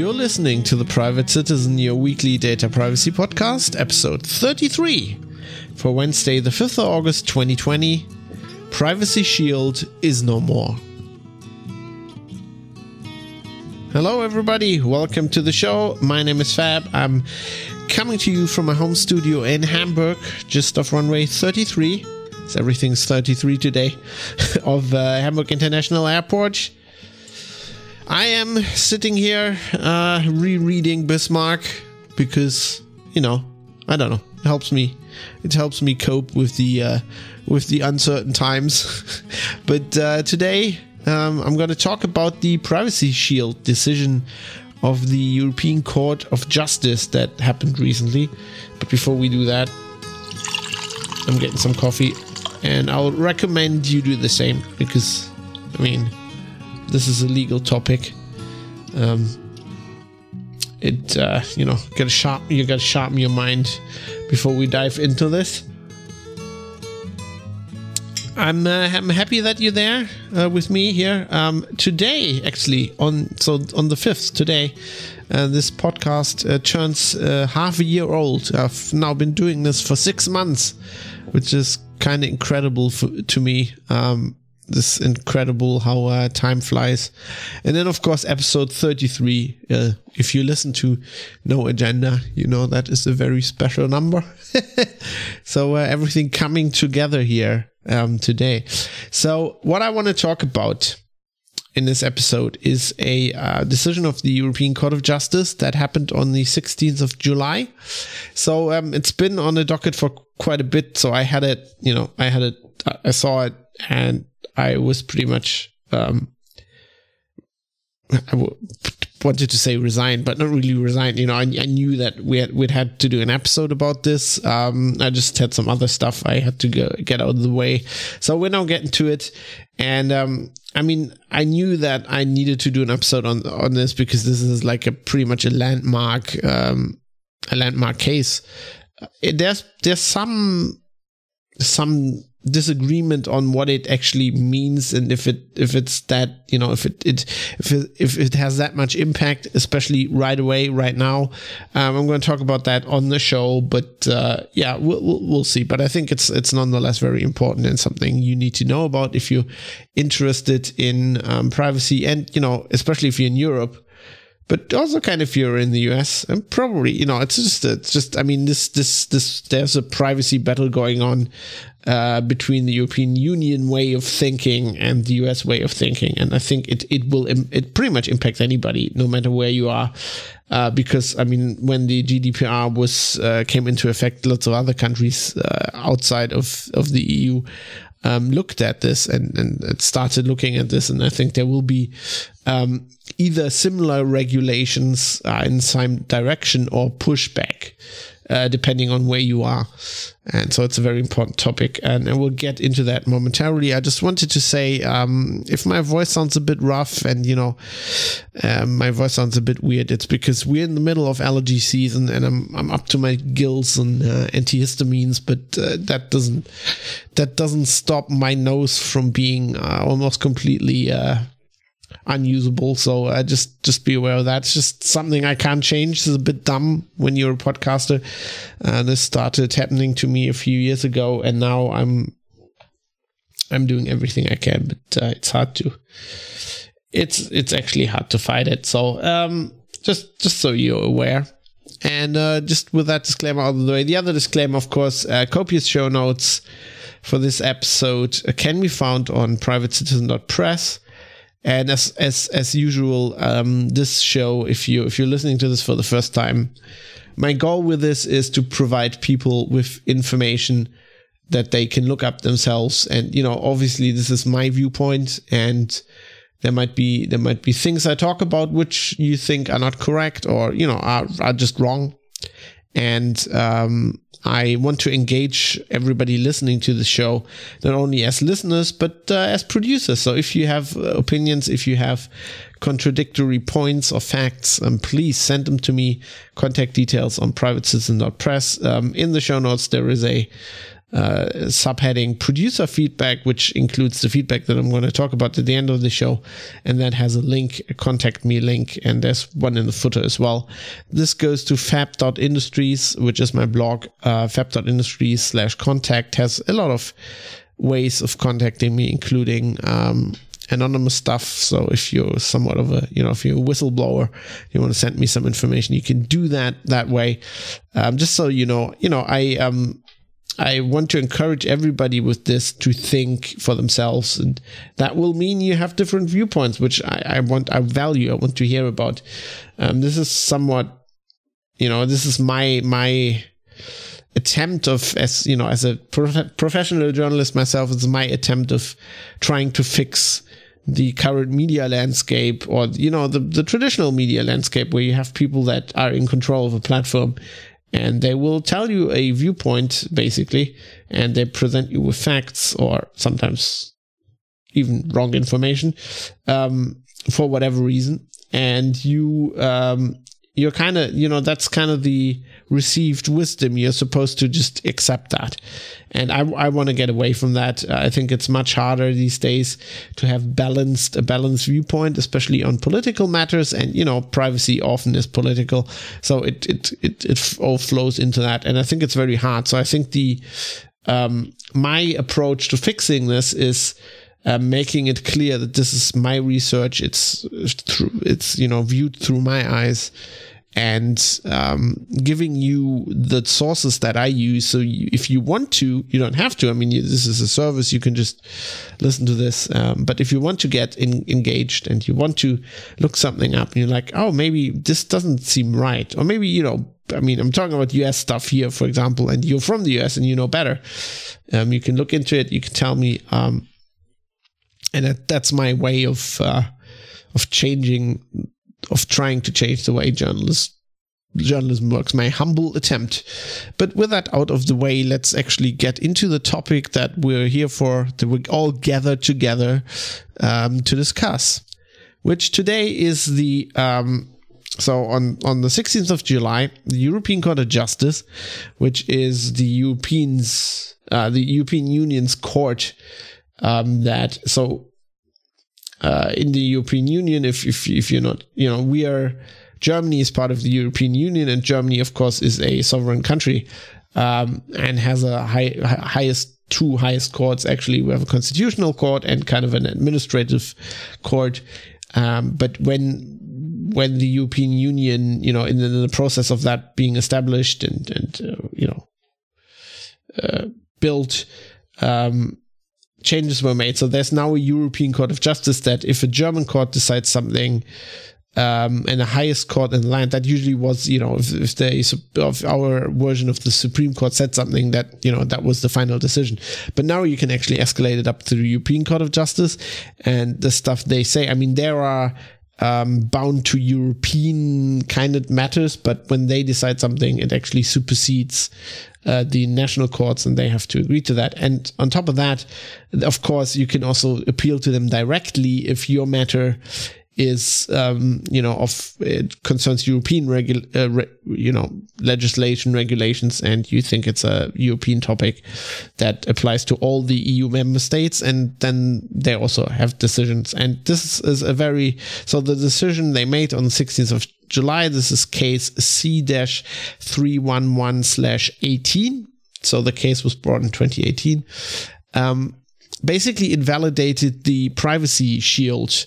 You're listening to the Private Citizen, your weekly data privacy podcast, episode 33 for Wednesday, the 5th of August 2020. Privacy Shield is no more. Hello, everybody. Welcome to the show. My name is Fab. I'm coming to you from my home studio in Hamburg, just off runway 33. So everything's 33 today of uh, Hamburg International Airport. I am sitting here uh, rereading Bismarck because you know I don't know it helps me it helps me cope with the uh, with the uncertain times. but uh, today um, I'm going to talk about the Privacy Shield decision of the European Court of Justice that happened recently. But before we do that, I'm getting some coffee, and I'll recommend you do the same because I mean this is a legal topic. Um, it uh, you know to sharp you got to sharpen your mind before we dive into this. I'm uh, I'm happy that you're there uh, with me here um, today. Actually, on so on the fifth today, uh, this podcast uh, turns uh, half a year old. I've now been doing this for six months, which is kind of incredible for, to me. Um, this incredible how uh, time flies. And then, of course, episode 33. Uh, if you listen to No Agenda, you know that is a very special number. so, uh, everything coming together here um, today. So, what I want to talk about in this episode is a uh, decision of the European Court of Justice that happened on the 16th of July. So um, it's been on the docket for quite a bit. So I had it, you know, I had it, I saw it, and I was pretty much um, I w- wanted to say resigned, but not really resigned. You know, I, I knew that we had we'd had to do an episode about this. Um, I just had some other stuff I had to go, get out of the way, so we're now getting to it. And um, I mean, I knew that I needed to do an episode on on this because this is like a pretty much a landmark um, a landmark case. It, there's there's some some disagreement on what it actually means and if it if it's that you know if it, it if it if it has that much impact especially right away right now. Um, i'm going to talk about that on the show but uh, yeah we'll, we'll, we'll see. But i think it's it's nonetheless very important and something you need to know about if you're interested in um, privacy and you know especially if you're in europe but also kind of if you're in the US and probably you know it's just it's just I mean this this this there's a privacy battle going on uh, between the European Union way of thinking and the US way of thinking and I think it it will it pretty much impacts anybody no matter where you are uh, because I mean when the GDPR was uh, came into effect lots of other countries uh, outside of of the EU um, looked at this and, and started looking at this. And I think there will be um, either similar regulations uh, in same direction or pushback. Uh, depending on where you are. And so it's a very important topic. And, and we'll get into that momentarily. I just wanted to say um, if my voice sounds a bit rough and, you know, um, my voice sounds a bit weird, it's because we're in the middle of allergy season and I'm, I'm up to my gills and uh, antihistamines, but uh, that doesn't that doesn't stop my nose from being uh, almost completely uh, unusable. So uh, just just be aware of that. It's just something I can't change. It's a bit dumb when you're a podcaster. Uh, this started happening to me a few years ago, and now I'm I'm doing everything I can, but uh, it's hard to. It's it's actually hard to fight it. So um, just just so you're aware. And uh, just with that disclaimer out of the way, the other disclaimer, of course, uh, copious show notes for this episode can be found on privatecitizen.press. And as as as usual, um, this show, if you if you're listening to this for the first time, my goal with this is to provide people with information that they can look up themselves. And you know, obviously, this is my viewpoint, and there might be there might be things I talk about which you think are not correct or you know are are just wrong. And um, I want to engage everybody listening to the show, not only as listeners, but uh, as producers. So if you have uh, opinions, if you have contradictory points or facts, um, please send them to me. Contact details on privatecitizen.press. Um, in the show notes, there is a uh, subheading producer feedback, which includes the feedback that I'm going to talk about at the end of the show. And that has a link, a contact me link. And there's one in the footer as well. This goes to fab.industries, which is my blog. Uh, fab.industries slash contact has a lot of ways of contacting me, including, um, anonymous stuff. So if you're somewhat of a, you know, if you're a whistleblower, you want to send me some information, you can do that that way. Um, just so you know, you know, I um, I want to encourage everybody with this to think for themselves, and that will mean you have different viewpoints, which I, I want, I value, I want to hear about. Um, this is somewhat, you know, this is my my attempt of as you know as a prof- professional journalist myself it's my attempt of trying to fix the current media landscape or you know the, the traditional media landscape where you have people that are in control of a platform and they will tell you a viewpoint basically and they present you with facts or sometimes even wrong information um, for whatever reason. And you um, you're kind of you know that's kind of the received wisdom you're supposed to just accept that. And i, I want to get away from that. I think it's much harder these days to have balanced a balanced viewpoint especially on political matters. And you know privacy often is political. So it it it, it all flows into that. And i think it's very hard. So i think the um my approach to fixing this is uh, making it clear that this is my research. It's through, it's you know viewed through my eyes, and um, giving you the sources that I use. So you, if you want to, you don't have to. I mean, you, this is a service; you can just listen to this. Um, but if you want to get in, engaged and you want to look something up, and you're like, oh, maybe this doesn't seem right, or maybe you know. I mean, I'm talking about US stuff here, for example, and you're from the US and you know better. Um, you can look into it. You can tell me um, and that, that's my way of uh, of changing, of trying to change the way journalists journalism works. My humble attempt. But with that out of the way, let's actually get into the topic that we're here for. That we all gathered together um, to discuss. Which today is the um, so on, on the 16th of July, the European Court of Justice, which is the Europeans, uh, the European Union's court um, that so uh, in the European Union, if, if if you're not, you know, we are Germany is part of the European Union, and Germany, of course, is a sovereign country um, and has a high, highest two highest courts. Actually, we have a constitutional court and kind of an administrative court. Um, but when when the European Union, you know, in the, in the process of that being established and and uh, you know uh, built, um, changes were made. So there's now a European Court of Justice that if a German court decides something, um, and the highest court in the land, that usually was, you know, if, if they, of our version of the Supreme Court said something that, you know, that was the final decision. But now you can actually escalate it up to the European Court of Justice and the stuff they say. I mean, there are, um, bound to European kind of matters, but when they decide something, it actually supersedes uh, the national courts and they have to agree to that. And on top of that, of course, you can also appeal to them directly if your matter is um, you know of it concerns European regu- uh, re- you know legislation regulations and you think it's a European topic that applies to all the EU member states and then they also have decisions. And this is a very so the decision they made on the 16th of July this is case C-311/18 so the case was brought in 2018 um, basically invalidated the privacy shield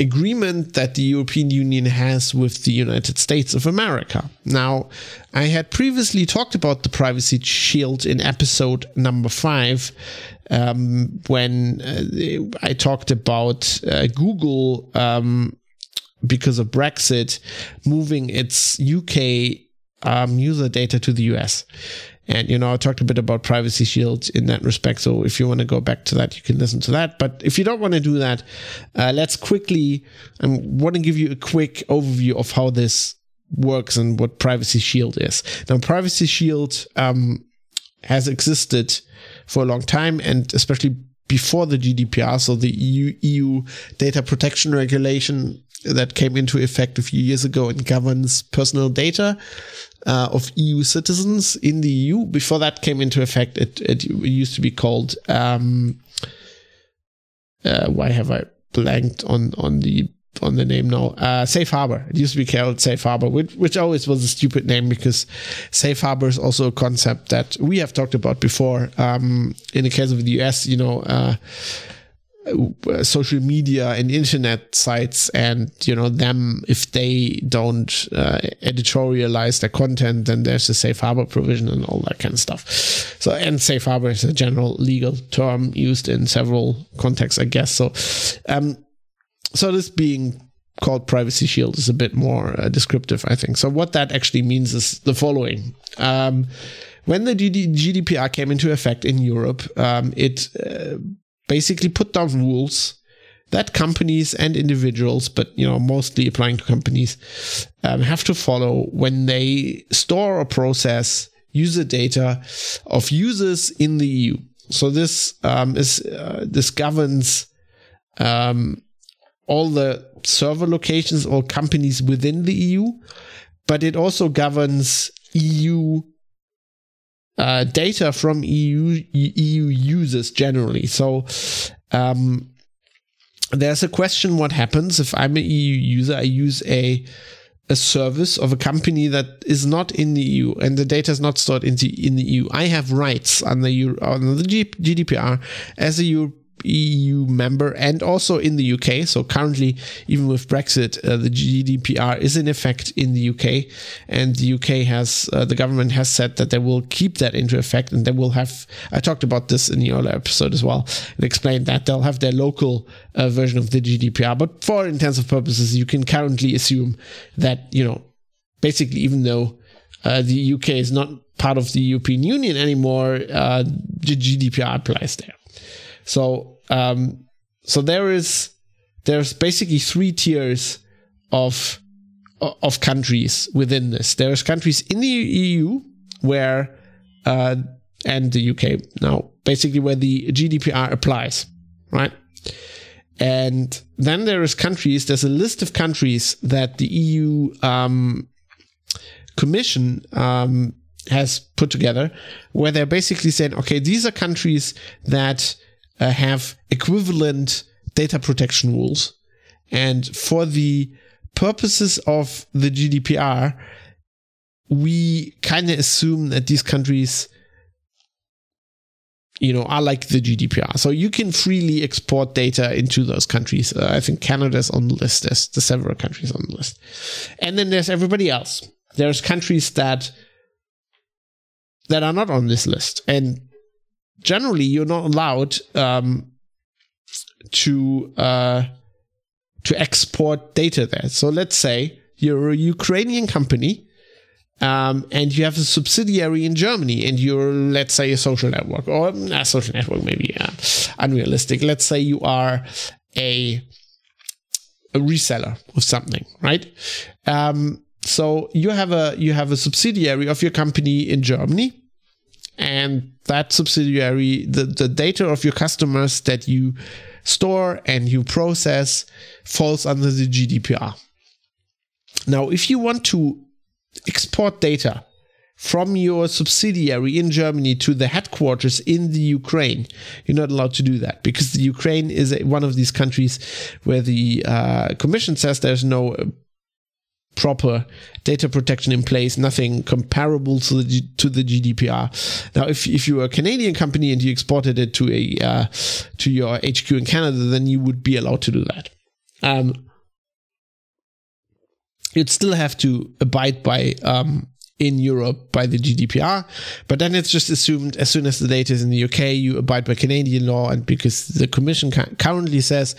agreement that the European Union has with the United States of America. Now, I had previously talked about the Privacy Shield in episode number five. Um, when uh, I talked about uh, Google, um, because of Brexit, moving its UK um, user data to the US. And, you know, I talked a bit about Privacy Shield in that respect. So if you want to go back to that, you can listen to that. But if you don't want to do that, uh, let's quickly, I want to give you a quick overview of how this works and what Privacy Shield is. Now, Privacy Shield um, has existed for a long time and especially before the GDPR, so the EU, EU data protection regulation that came into effect a few years ago and governs personal data uh, of EU citizens in the EU. Before that came into effect, it, it used to be called. Um, uh, why have I blanked on on the on the name now. Uh, Safe Harbor. It used to be called Safe Harbor, which, which always was a stupid name because Safe Harbor is also a concept that we have talked about before. Um, in the case of the US, you know, uh, social media and internet sites and you know them if they don't uh, editorialize their content then there's a safe harbor provision and all that kind of stuff. So and safe harbor is a general legal term used in several contexts i guess. So um, so this being called privacy shield is a bit more uh, descriptive i think. So what that actually means is the following. Um, when the GDPR came into effect in Europe, um, it uh, basically put down rules that companies and individuals, but you know mostly applying to companies, um, have to follow when they store or process user data of users in the EU. So this um, is uh, this governs um, all the server locations, all companies within the EU, but it also governs EU uh, data from EU EU users generally. So um, there's a question: What happens if I'm an EU user? I use a a service of a company that is not in the EU and the data is not stored in the in the EU. I have rights under, under the GDPR as a EU EU member and also in the UK. So currently, even with Brexit, uh, the GDPR is in effect in the UK, and the UK has uh, the government has said that they will keep that into effect, and they will have. I talked about this in the earlier episode as well, and explained that they'll have their local uh, version of the GDPR. But for intensive purposes, you can currently assume that you know, basically, even though uh, the UK is not part of the European Union anymore, uh, the GDPR applies there. So um, so there is there's basically three tiers of of countries within this. There's countries in the EU where uh, and the UK now basically where the GDPR applies, right? And then there is countries. There's a list of countries that the EU um, Commission um, has put together, where they're basically saying, okay, these are countries that uh, have equivalent data protection rules. And for the purposes of the GDPR, we kind of assume that these countries you know are like the GDPR. So you can freely export data into those countries. Uh, I think Canada's on the list. There's, there's several countries on the list, and then there's everybody else. There's countries that that are not on this list, and generally you're not allowed um, to uh, to export data there. So let's say you're a Ukrainian company um, and you have a subsidiary in Germany, and you're let's say a social network or a social network maybe uh, unrealistic. Let's say you are a a reseller of something, right? Um, so you have a you have a subsidiary of your company in Germany and that subsidiary, the, the data of your customers that you store and you process falls under the GDPR. Now, if you want to export data from your subsidiary in Germany to the headquarters in the Ukraine, you're not allowed to do that because the Ukraine is one of these countries where the uh, Commission says there's no proper data protection in place, nothing comparable to the to the GDPR. Now, if if you are a Canadian company and you exported it to a uh, to your HQ in Canada, then you would be allowed to do that. Um, you'd still have to abide by um, in Europe by the GDPR, but then it's just assumed as soon as the data is in the UK, you abide by Canadian law, and because the Commission currently says,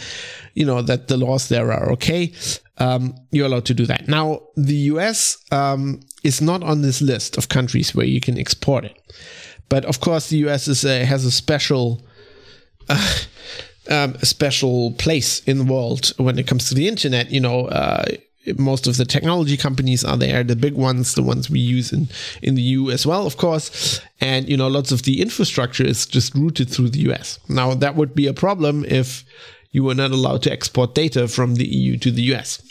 you know, that the laws there are okay, um, you're allowed to do that. Now, the US um, is not on this list of countries where you can export it, but of course, the US is a, has a special. Uh, um, a special place in the world when it comes to the internet. You know, uh, most of the technology companies are there, the big ones, the ones we use in, in the EU as well, of course. And, you know, lots of the infrastructure is just routed through the US. Now, that would be a problem if you were not allowed to export data from the EU to the US.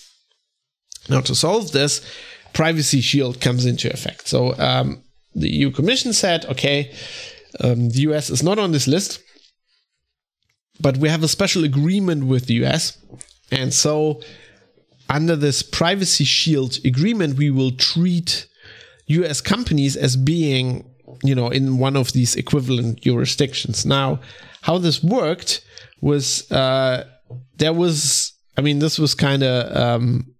Now, to solve this, privacy shield comes into effect. So um, the EU Commission said, okay, um, the US is not on this list, but we have a special agreement with the US. And so, under this privacy shield agreement, we will treat US companies as being, you know, in one of these equivalent jurisdictions. Now, how this worked was uh, there was, I mean, this was kind of um,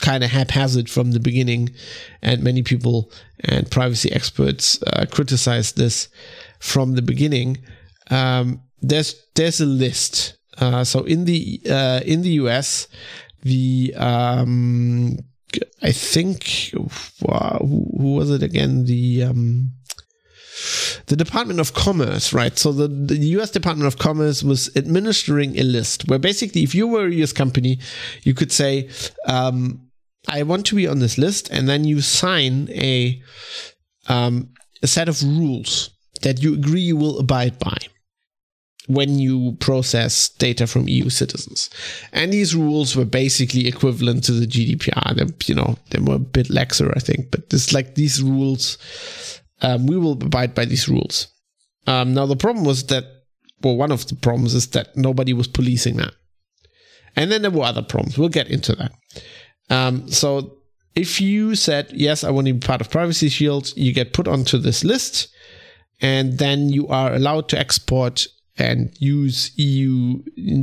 kind of haphazard from the beginning, and many people and privacy experts uh, criticized this from the beginning. Um, there's there's a list. Uh, so in the uh, in the US, the um, I think who, who, was it again? The um, the Department of Commerce, right? So the, the US Department of Commerce was administering a list where basically, if you were a US company, you could say, um, I want to be on this list, and then you sign a um, a set of rules that you agree you will abide by when you process data from EU citizens. And these rules were basically equivalent to the GDPR. They, you know, they were a bit laxer, I think, but it's like these rules, um, we will abide by these rules. Um, now, the problem was that, well, one of the problems is that nobody was policing that. And then there were other problems. We'll get into that. Um, so if you said, yes, I want to be part of Privacy Shield, you get put onto this list and then you are allowed to export and use EU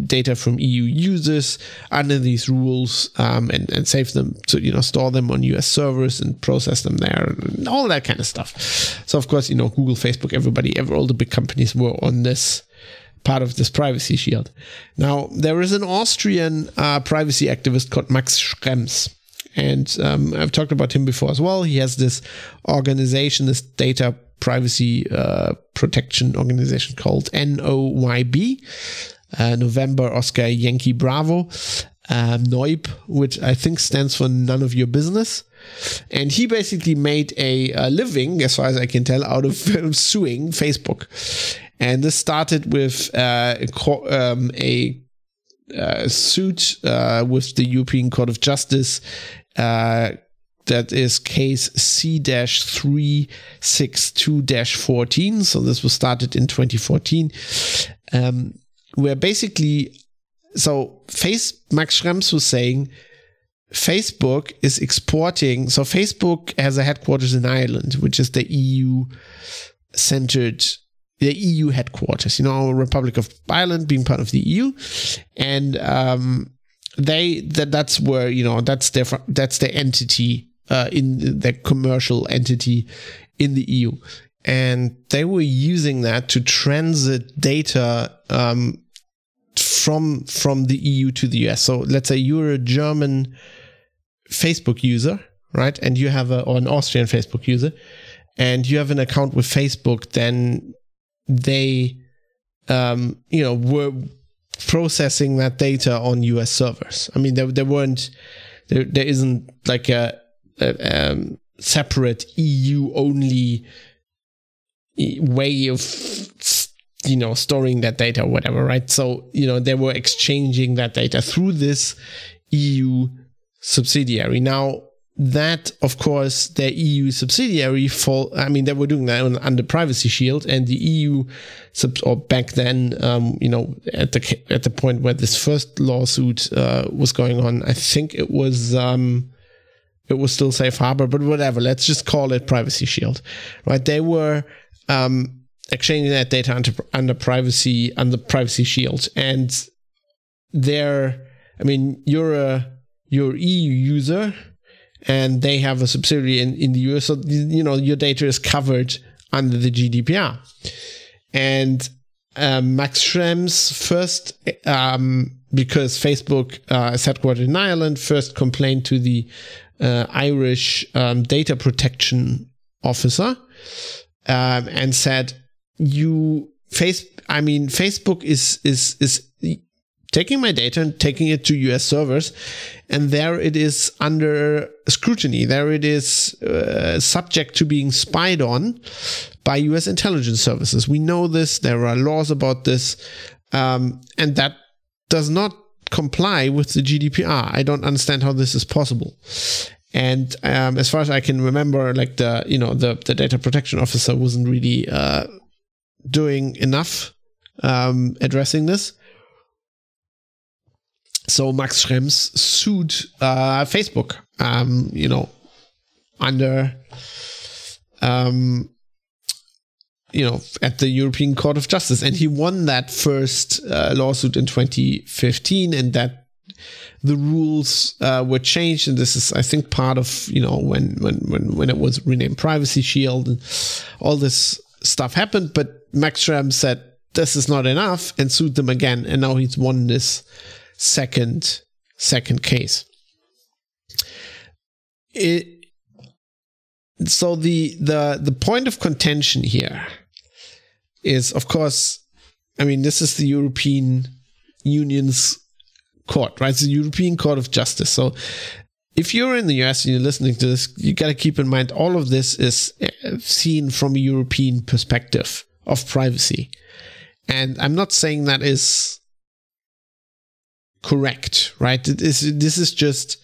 data from EU users under these rules um, and, and save them to, you know, store them on US servers and process them there and all that kind of stuff. So, of course, you know, Google, Facebook, everybody, every, all the big companies were on this part of this privacy shield. Now, there is an Austrian uh, privacy activist called Max Schrems. And um, I've talked about him before as well. He has this organization, this data privacy uh, protection organization called NOYB, uh, November Oscar Yankee Bravo, uh, NOIB, which I think stands for None of Your Business. And he basically made a, a living, as far as I can tell, out of suing Facebook. And this started with uh, um, a uh, suit uh, with the European Court of Justice uh, that is case C-362-14. So this was started in 2014, um, where basically, so face Max Schrems was saying Facebook is exporting. So Facebook has a headquarters in Ireland, which is the EU centered the EU headquarters, you know, Republic of Ireland being part of the EU, and um, they that that's where you know that's their that's their entity uh, in the commercial entity in the EU. And they were using that to transit data um, from from the EU to the US. So let's say you're a German Facebook user, right? And you have a or an Austrian Facebook user, and you have an account with Facebook, then they um, you know were processing that data on US servers. I mean there there weren't there, there isn't like a um, separate EU only way of you know storing that data or whatever right? So you know they were exchanging that data through this eu subsidiary. Now that of course their eu subsidiary fall i mean they were doing that under privacy shield and the eu sub or back then um, you know at the at the point where this first lawsuit uh, was going on i think it was um, it was still safe harbor, but whatever. Let's just call it privacy shield, right? They were um, exchanging that data under, under privacy under privacy shield, and they're. I mean, you're a you're EU user, and they have a subsidiary in, in the US, so you know your data is covered under the GDPR. And um, Max Schrems first, um, because Facebook uh, is headquartered in Ireland, first complained to the uh, Irish um, data protection officer um, and said, "You face, I mean, Facebook is is is." taking my data and taking it to US servers, and there it is under scrutiny. There it is uh, subject to being spied on by US intelligence services. We know this. There are laws about this, um, and that does not comply with the GDPR. I don't understand how this is possible. And um, as far as I can remember, like the you know the the data protection officer wasn't really uh, doing enough um, addressing this. So Max Schrems sued uh, Facebook, um, you know, under, um, you know, at the European Court of Justice, and he won that first uh, lawsuit in 2015, and that the rules uh, were changed, and this is, I think, part of you know when when when when it was renamed Privacy Shield and all this stuff happened. But Max Schrems said this is not enough and sued them again, and now he's won this second second case. It, so the the the point of contention here is, of course, I mean, this is the European Union's court, right? It's the European Court of Justice. So if you're in the US and you're listening to this, you got to keep in mind all of this is uh, seen from a European perspective of privacy. And I'm not saying that is correct, right? This is just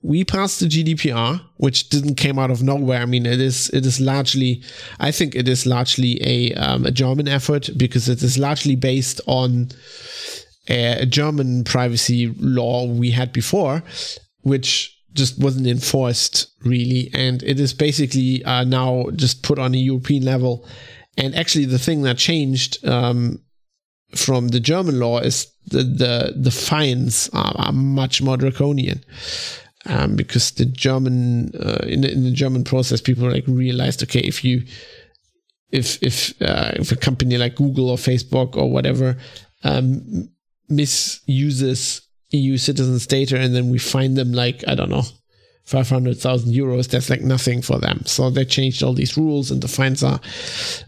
we passed the GDPR, which didn't came out of nowhere. I mean, it is it is largely, I think it is largely a um, a German effort because it is largely based on a, a German privacy law we had before, which just wasn't enforced really, and it is basically uh, now just put on a European level. And actually, the thing that changed um, from the German law is the the, the fines are, are much more draconian. Um, because the German uh, in, the, in the German process, people like realized, okay, if you if if uh, if a company like Google or Facebook or whatever um, misuses EU citizens' data, and then we find them like I don't know 500,000 euros, that's like nothing for them. So they changed all these rules and the fines are,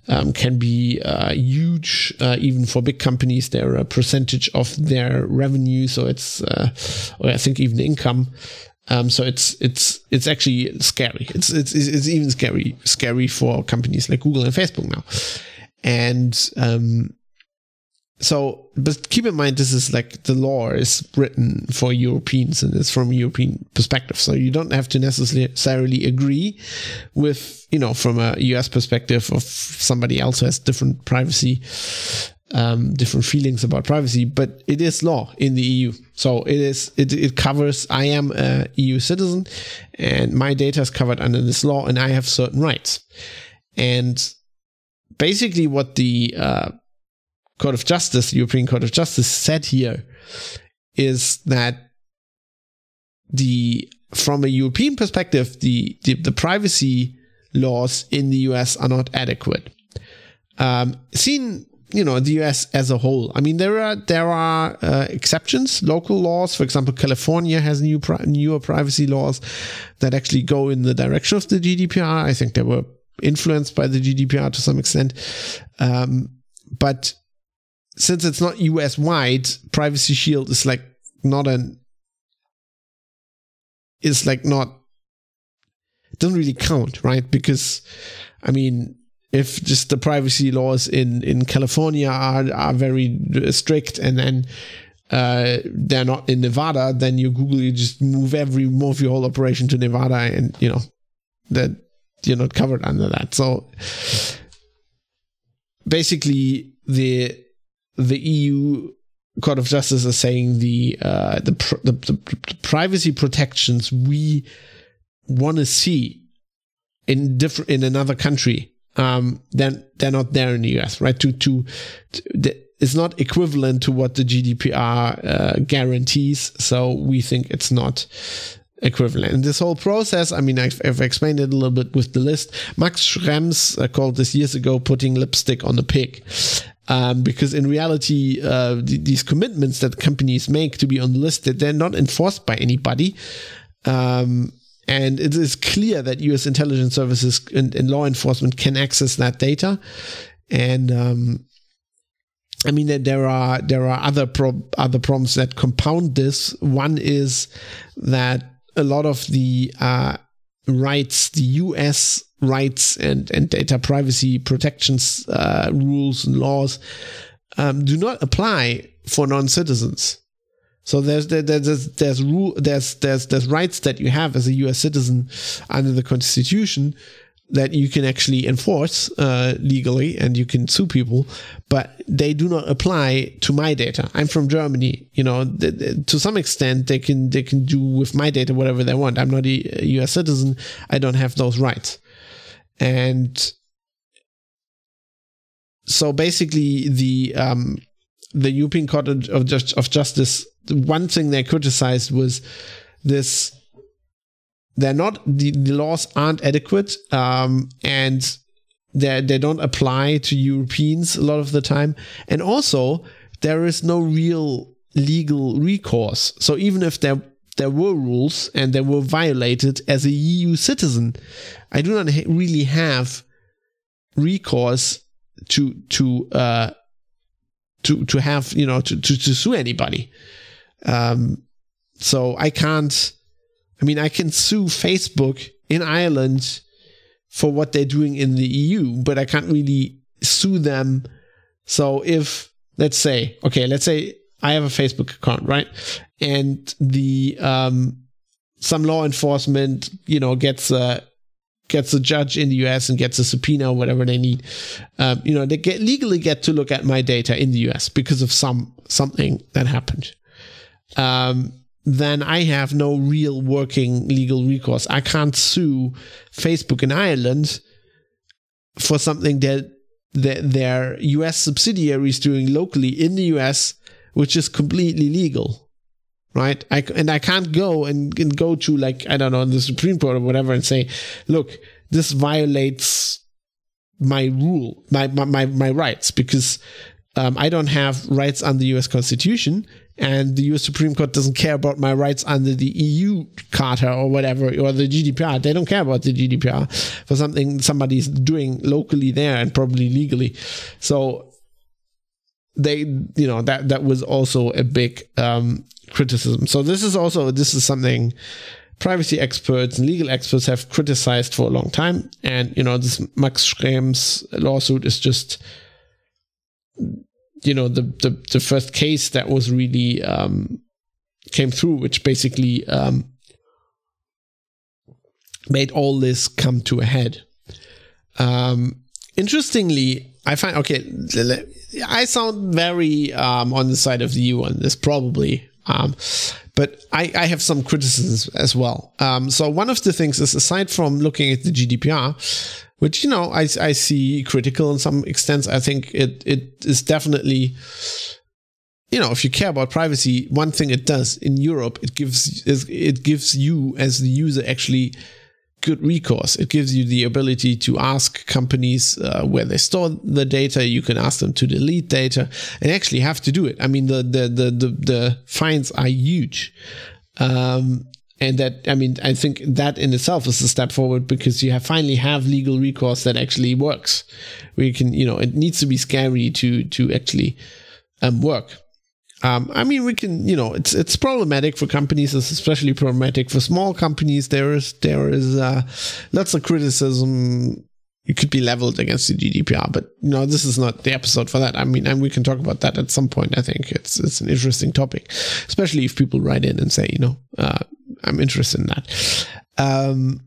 um, can be uh, huge, uh, even for big companies. They're a percentage of their revenue. So it's, uh, or I think even income. Um, so it's, it's, it's actually scary. It's, it's, it's even scary, scary for companies like Google and Facebook now. And, um, so but keep in mind this is like the law is written for europeans and it's from a european perspective so you don't have to necessarily agree with you know from a us perspective of somebody else who has different privacy um, different feelings about privacy but it is law in the eu so it is it, it covers i am a eu citizen and my data is covered under this law and i have certain rights and basically what the uh, Court of Justice, European Court of Justice, said here is that the from a European perspective, the the, the privacy laws in the US are not adequate. Um, seen you know the US as a whole. I mean there are there are uh, exceptions, local laws. For example, California has new pri- newer privacy laws that actually go in the direction of the GDPR. I think they were influenced by the GDPR to some extent, um, but since it's not US wide, Privacy Shield is like not an is like not doesn't really count, right? Because I mean, if just the privacy laws in in California are are very strict, and then uh, they're not in Nevada, then you Google you just move every move your whole operation to Nevada, and you know that you're not covered under that. So basically, the the EU Court of Justice is saying the uh, the, pr- the, the, the privacy protections we want to see in different in another country um, then they're not there in the US, right? To to, to the, it's not equivalent to what the GDPR uh, guarantees, so we think it's not equivalent. And this whole process, I mean, I've, I've, explained it a little bit with the list. Max Schrems uh, called this years ago putting lipstick on the pig. Um, because in reality, uh, th- these commitments that companies make to be on the list, they're not enforced by anybody. Um, and it is clear that U.S. intelligence services and, and law enforcement can access that data. And um, I mean, there are there are other pro- other problems that compound this. One is that a lot of the uh, rights, the U.S rights and, and data privacy protections uh, rules and laws um, do not apply for non citizens. So there's there's there's rule there's there's there's rights that you have as a U.S. citizen under the Constitution that you can actually enforce uh, legally and you can sue people, but they do not apply to my data. I'm from Germany, you know. Th- th- to some extent, they can they can do with my data whatever they want. I'm not a, U.S. citizen. I don't have those rights, and so basically the um, the European Court of, Just, of Justice. One thing they criticized was this they're not the, the laws aren't adequate um, and they they don't apply to Europeans a lot of the time and also there is no real legal recourse so even if there there were rules and they were violated as a EU citizen I do not ha- really have recourse to to uh to to have you know to to, to sue anybody um so I can't I mean, I can sue Facebook in Ireland for what they're doing in the EU, but I can't really sue them. So if, let's say, okay, let's say I have a Facebook account, right? And the, um, some law enforcement, you know, gets a, gets a judge in the US and gets a subpoena or whatever they need. Um, you know, they get legally get to look at my data in the US because of some, something that happened. Um, then I have no real working legal recourse. I can't sue Facebook in Ireland for something that, that their US subsidiary is doing locally in the US, which is completely legal. Right. I, and I can't go and, and go to like, I don't know, the Supreme Court or whatever and say, look, this violates my rule, my, my, my, my rights because um, I don't have rights under the US Constitution and the US Supreme Court doesn't care about my rights under the EU Charter or whatever, or the GDPR. They don't care about the GDPR for something somebody's doing locally there and probably legally. So they, you know, that that was also a big um, criticism. So this is also this is something privacy experts and legal experts have criticized for a long time. And you know, this Max Schrems lawsuit is just you know the, the the first case that was really um, came through, which basically um, made all this come to a head. Um, interestingly, I find okay. I sound very um, on the side of the U on this, probably, um, but I, I, have some criticisms as well. Um, so one of the things is, aside from looking at the GDPR, which you know I, I see critical in some extents. I think it it is definitely you know if you care about privacy, one thing it does in Europe it gives it gives you as the user actually good recourse. It gives you the ability to ask companies uh, where they store the data. You can ask them to delete data and actually have to do it. I mean, the the the the, the fines are huge. Um, and that i mean i think that in itself is a step forward because you have finally have legal recourse that actually works you can you know it needs to be scary to to actually um, work um, I mean, we can, you know, it's it's problematic for companies. It's especially problematic for small companies. There is there is uh, lots of criticism it could be leveled against the GDPR, but you know, this is not the episode for that. I mean, and we can talk about that at some point. I think it's it's an interesting topic, especially if people write in and say, you know, uh, I'm interested in that. Um,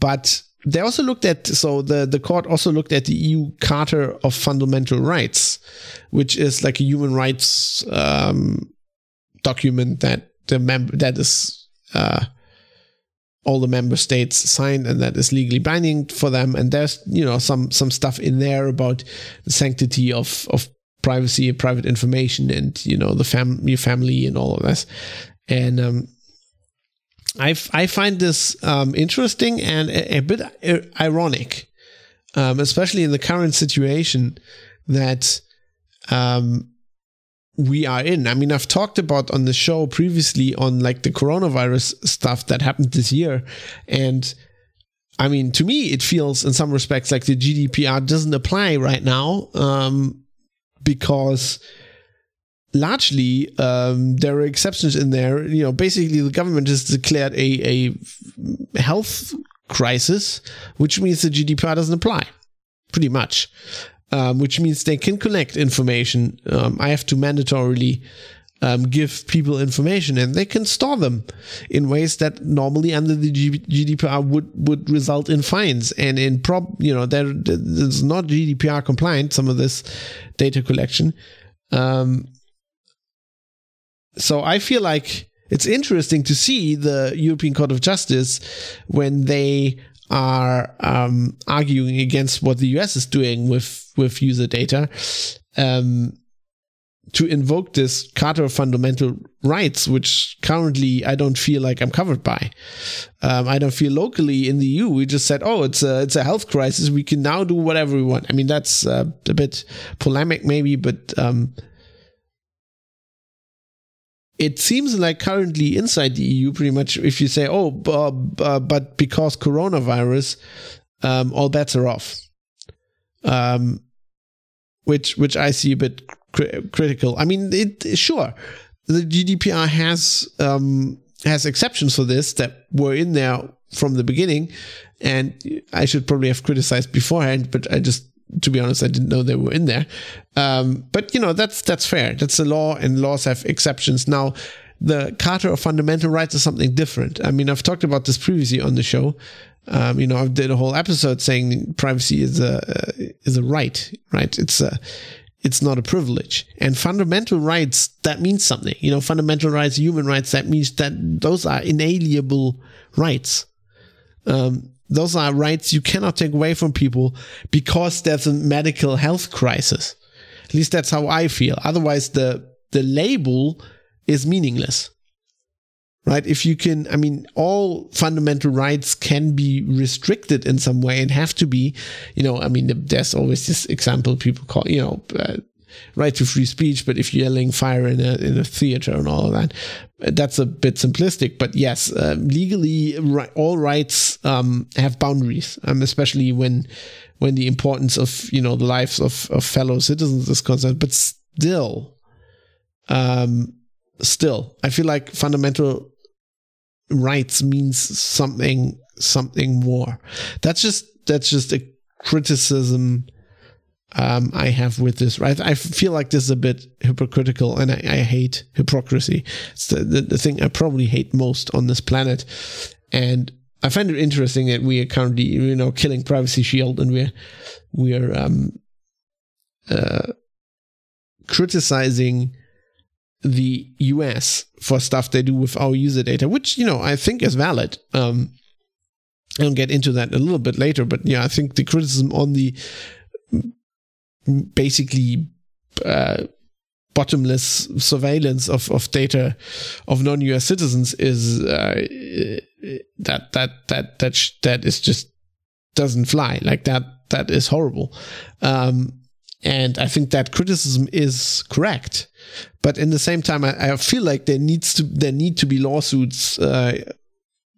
but they also looked at so the the court also looked at the EU Charter of Fundamental Rights, which is like a human rights um, document that the member that is uh, all the member states signed and that is legally binding for them. And there's you know some some stuff in there about the sanctity of of privacy private information and you know the fam your family and all of this. And um, I, I find this um, interesting and a, a bit ironic, um, especially in the current situation that um, we are in. I mean, I've talked about on the show previously on like the coronavirus stuff that happened this year. And I mean, to me, it feels in some respects like the GDPR doesn't apply right now um, because largely um, there are exceptions in there. You know, basically the government has declared a, a health crisis, which means the GDPR doesn't apply, pretty much. Um, which means they can collect information. Um, I have to mandatorily um, give people information and they can store them in ways that normally under the GDPR would, would result in fines and in prob, you know, there, there's not GDPR compliant, some of this data collection. Um, so I feel like it's interesting to see the European Court of Justice when they are um, arguing against what the US is doing with with user data. Um, to invoke this Charter of Fundamental Rights, which currently I don't feel like I'm covered by. Um, I don't feel locally in the EU. We just said, oh, it's a it's a health crisis. We can now do whatever we want. I mean, that's uh, a bit polemic, maybe, but um, it seems like currently inside the EU, pretty much, if you say, oh, but because coronavirus, um, all bets are off. Um, which which I see a bit critical. I mean, it sure the GDPR has um, has exceptions for this that were in there from the beginning, and I should probably have criticized beforehand, but I just to be honest, I didn't know they were in there. Um, but you know, that's that's fair. That's the law, and laws have exceptions. Now, the Charter of Fundamental Rights is something different. I mean, I've talked about this previously on the show. Um, you know, I did a whole episode saying privacy is a uh, is a right, right? It's a it's not a privilege. And fundamental rights, that means something. You know, fundamental rights, human rights, that means that those are inalienable rights. Um, those are rights you cannot take away from people because there's a medical health crisis. At least that's how I feel. Otherwise, the, the label is meaningless right? If you can, I mean, all fundamental rights can be restricted in some way and have to be, you know, I mean, there's always this example people call, you know, uh, right to free speech, but if you're yelling fire in a, in a theater and all of that, that's a bit simplistic. But yes, uh, legally, all rights um, have boundaries, um, especially when when the importance of you know the lives of, of fellow citizens is concerned. But still, um, still, I feel like fundamental rights means something something more. That's just that's just a criticism um, I have with this. Right, I feel like this is a bit hypocritical, and I, I hate hypocrisy. It's the, the, the thing I probably hate most on this planet, and I find it interesting that we are currently, you know, killing Privacy Shield, and we're we're um, uh, criticizing the US for stuff they do with our user data, which, you know, I think is valid. Um, I'll get into that a little bit later, but yeah, I think the criticism on the basically uh, bottomless surveillance of, of data of non-US citizens is uh, that that that that that is just doesn't fly like that. That is horrible. Um, and I think that criticism is correct. But in the same time, I, I feel like there needs to there need to be lawsuits uh,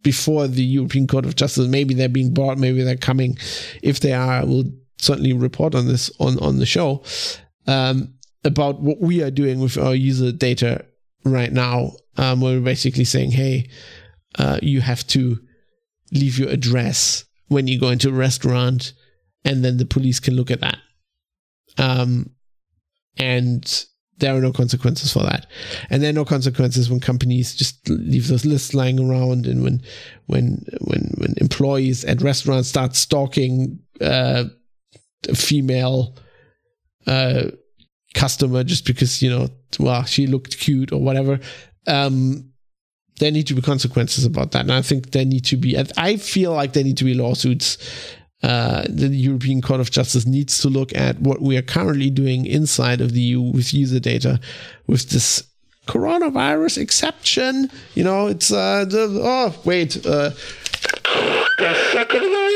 before the European Court of Justice. Maybe they're being brought, maybe they're coming. If they are, we'll certainly report on this on on the show um, about what we are doing with our user data right now. Um, we're basically saying, hey, uh, you have to leave your address when you go into a restaurant, and then the police can look at that. Um, and there are no consequences for that. And there are no consequences when companies just leave those lists lying around and when when when when employees at restaurants start stalking uh, female uh, customer just because, you know, well, she looked cute or whatever. Um, there need to be consequences about that. And I think there need to be, I feel like there need to be lawsuits uh, the European Court of Justice needs to look at what we are currently doing inside of the EU with user data, with this coronavirus exception. You know, it's uh, the, oh wait, uh, the second.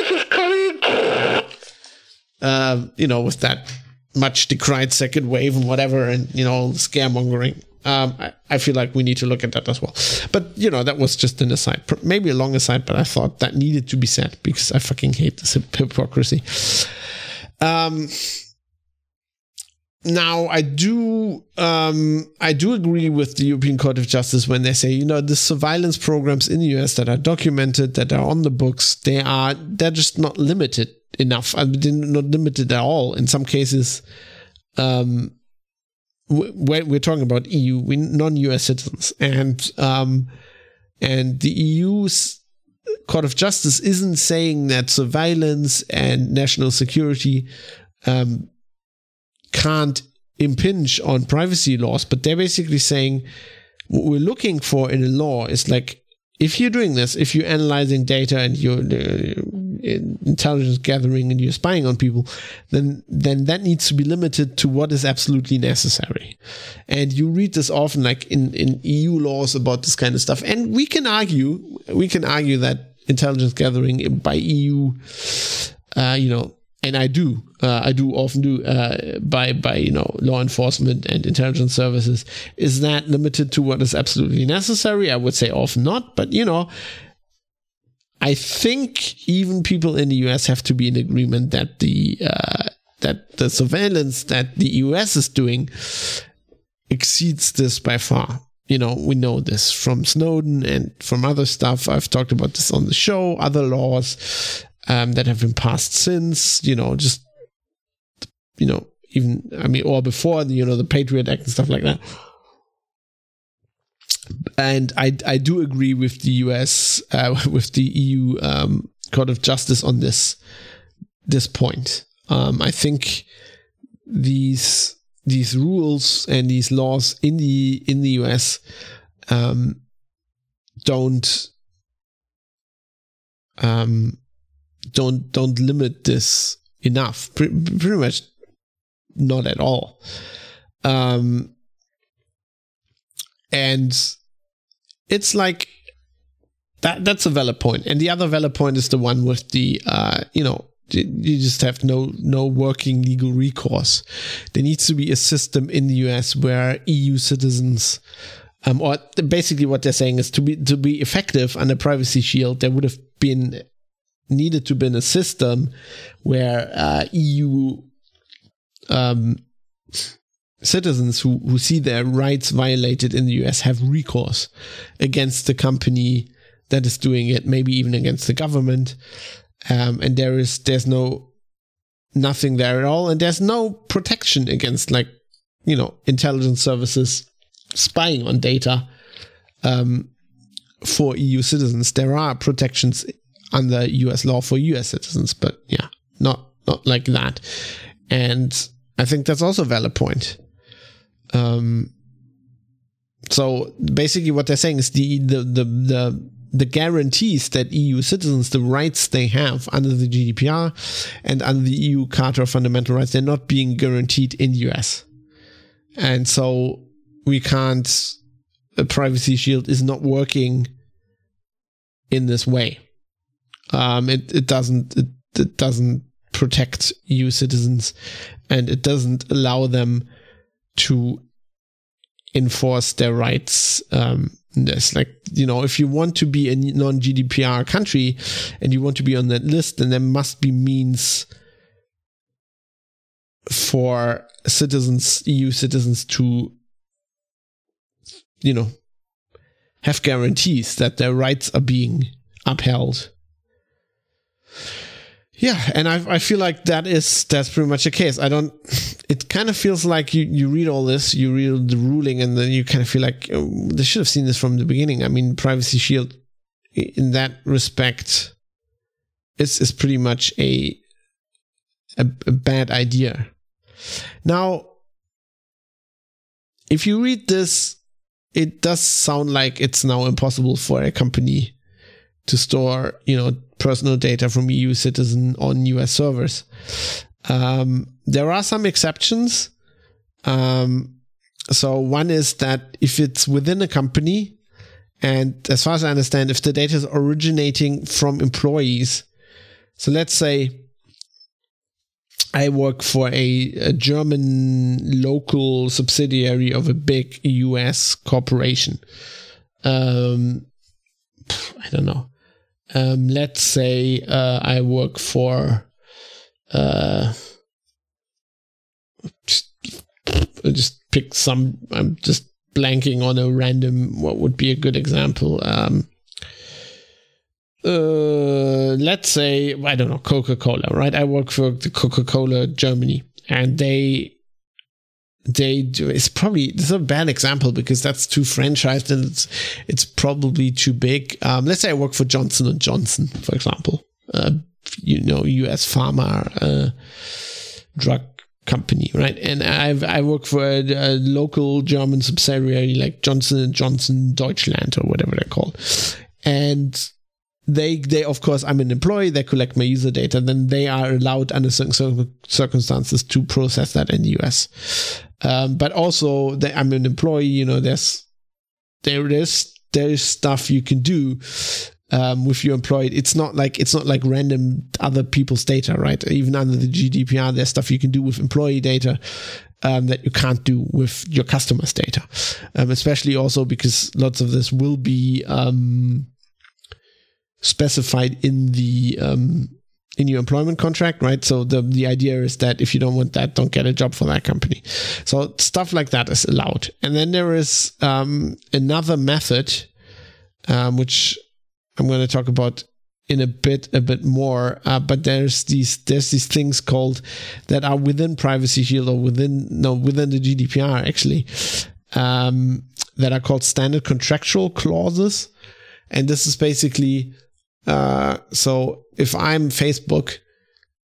Uh, you know, with that much decried second wave and whatever, and you know, scaremongering um, I, I, feel like we need to look at that as well. But you know, that was just an aside, maybe a long aside, but I thought that needed to be said because I fucking hate this hypocrisy. Um, now I do um, I do agree with the European Court of Justice when they say you know the surveillance programs in the US that are documented that are on the books they are they're just not limited enough. I mean, not limited at all. In some cases um, we're talking about EU, non-US citizens, and um, and the EU's Court of Justice isn't saying that surveillance and national security um, can't impinge on privacy laws, but they're basically saying what we're looking for in a law is like if you're doing this, if you're analyzing data and you're uh, intelligence gathering and you're spying on people, then then that needs to be limited to what is absolutely necessary. And you read this often, like in in EU laws about this kind of stuff. And we can argue, we can argue that intelligence gathering by EU, uh, you know, and I do, uh, I do often do uh, by by you know law enforcement and intelligence services. Is that limited to what is absolutely necessary? I would say often not, but you know, I think even people in the US have to be in agreement that the uh, that the surveillance that the US is doing exceeds this by far. You know, we know this from Snowden and from other stuff. I've talked about this on the show, other laws um, that have been passed since, you know, just, you know, even, I mean, or before, you know, the Patriot Act and stuff like that. And I, I do agree with the US, uh, with the EU um, Court of Justice on this, this point. Um, I think these these rules and these laws in the in the US um, don't um, don't don't limit this enough. Pre- pretty much not at all. Um, and it's like that. That's a valid point. And the other valid point is the one with the uh, you know you just have no no working legal recourse. There needs to be a system in the US where EU citizens, um, or basically what they're saying is to be to be effective under Privacy Shield, there would have been needed to be in a system where uh, EU um, citizens who, who see their rights violated in the US have recourse against the company that is doing it, maybe even against the government. Um, and there is there's no nothing there at all, and there's no protection against like you know intelligence services spying on data um, for EU citizens. There are protections under US law for US citizens, but yeah, not not like that. And I think that's also a valid point. Um, so basically, what they're saying is the the the the the guarantees that EU citizens, the rights they have under the GDPR and under the EU Charter of Fundamental Rights, they're not being guaranteed in the US. And so we can't, a privacy shield is not working in this way. Um, it, it doesn't it, it doesn't protect EU citizens, and it doesn't allow them to enforce their rights. Um, like you know if you want to be a non GDPR country and you want to be on that list, then there must be means for citizens, EU citizens, to you know have guarantees that their rights are being upheld yeah and I, I feel like that is that's pretty much the case. I don't it kind of feels like you you read all this you read the ruling and then you kind of feel like oh, they should have seen this from the beginning. I mean privacy shield in that respect is is pretty much a a, a bad idea. Now if you read this it does sound like it's now impossible for a company to store, you know, personal data from EU citizen on US servers. Um, there are some exceptions. Um, so one is that if it's within a company, and as far as I understand, if the data is originating from employees, so let's say I work for a, a German local subsidiary of a big US corporation. Um, I don't know um, let's say uh, I work for uh, just, just pick some. I'm just blanking on a random. What would be a good example? Um, uh, let's say I don't know Coca Cola, right? I work for the Coca Cola Germany, and they they do it's probably this is a bad example because that's too franchised and it's it's probably too big. Um, let's say i work for johnson and johnson for example. Uh, you know us pharma uh, drug company right? And i've i work for a, a, local german subsidiary like johnson and johnson deutschland or whatever they're called. And they they of course i'm an employee. They collect my user data. Then they are allowed under certain circumstances to process that in the us um, but also i'm an employee you know there's there is there is stuff you can do um, with your employee. It's not like it's not like random other people's data right? Even under the gdpr there's stuff you can do with employee data um, that you can't do with your customers data. Um, especially also because lots of this will be um, specified in the um, in your employment contract, right? So the the idea is that if you don't want that, don't get a job for that company. So stuff like that is allowed. And then there is um, another method, um, which I'm going to talk about in a bit a bit more. Uh, but there's these there's these things called that are within Privacy Shield or within no within the GDPR actually um, that are called standard contractual clauses. And this is basically uh, so if I'm Facebook,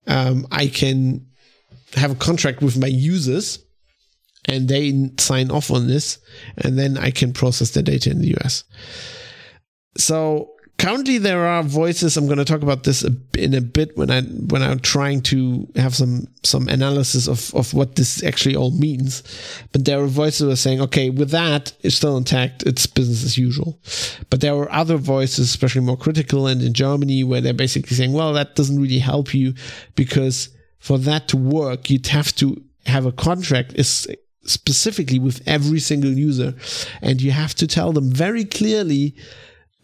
um, I can have a contract with my users and they sign off on this, and then I can process the data in the US. So currently there are voices. I'm going to talk about this in a bit when i when i'm trying to have some some analysis of of what this actually all means. But there are voices who are saying okay with that it's still intact. It's business as usual. But there are other voices especially more critical and in germany where they're basically saying well that doesn't really help you because for that to work you'd have to have a contract is specifically with every single user. And you have to tell them very clearly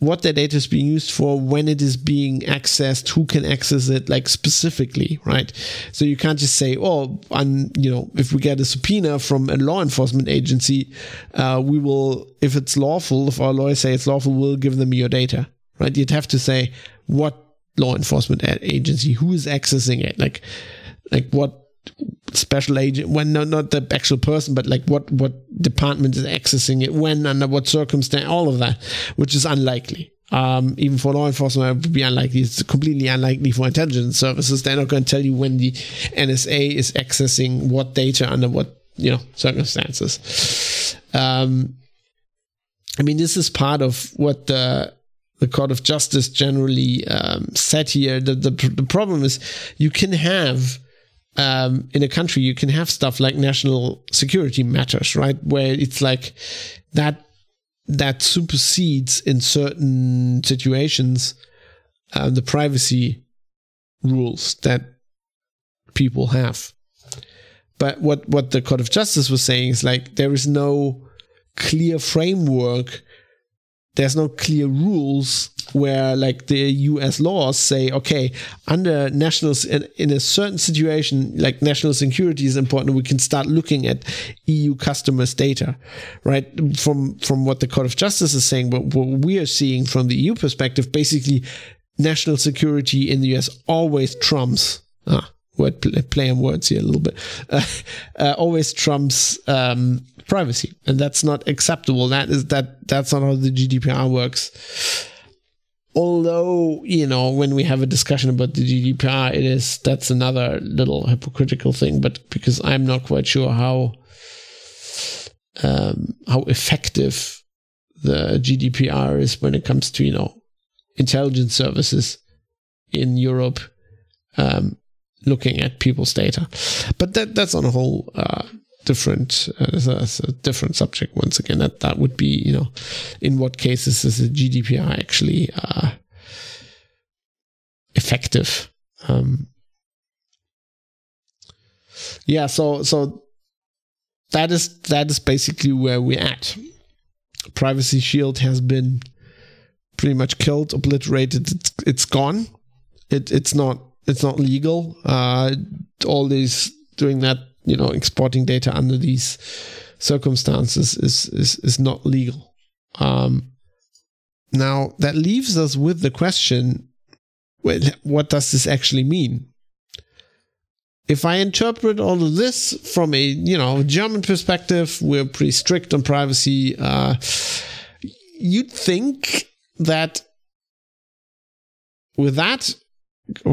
what their data is being used for, when it is being accessed, who can access it, like specifically, right? So you can't just say, oh, on you know, if we get a subpoena from a law enforcement agency, uh, we will, if it's lawful, if our lawyers say it's lawful, we'll give them your data, right? You'd have to say what law enforcement agency, who is accessing it, like, like what special agent when no, not the actual person but like what what department is accessing it when under what circumstance all of that which is unlikely. Um, even for law enforcement it would be unlikely. It's completely unlikely for intelligence services. They're not going to tell you when the nsa is accessing what data under what you know circumstances. Um, i mean this is part of what the the Court of Justice generally um, said here. The, the, the problem is you can have um, in a country, you can have stuff like national security matters, right? Where it's like that that supersedes in certain situations uh, the privacy rules that people have. But what what the Court of Justice was saying is like there is no clear framework there's no clear rules where like the US laws say, okay, under national in, in, a certain situation, like national security is important, we can start looking at EU customers' data, right? From from what the Court of Justice is saying, but what we are seeing from the EU perspective, basically, national security in the US always trumps. Ah, word play on words here a little bit. Uh, uh, always trumps um, privacy, and that's not acceptable. That is that that's not how the GDPR works. Although you know, when we have a discussion about the GDPR, it is that's another little hypocritical thing. But because I'm not quite sure how um, how effective the GDPR is when it comes to you know intelligence services in Europe. Um, looking at people's data. But that that's on a whole uh, different uh, that's a different subject. Once again, that that would be you know, in what cases is the GDPR actually uh, effective? Um, yeah, so so that is that is basically where we're at. Privacy Shield has been pretty much killed, obliterated. It's, it's gone. It it's not it's not legal. Uh, all these doing that, you know, exporting data under these circumstances is is is not legal. Um, now that leaves us with the question: well, what does this actually mean? if I interpret all of this from a you know German perspective, we're pretty strict on privacy. Uh, you'd think that with that,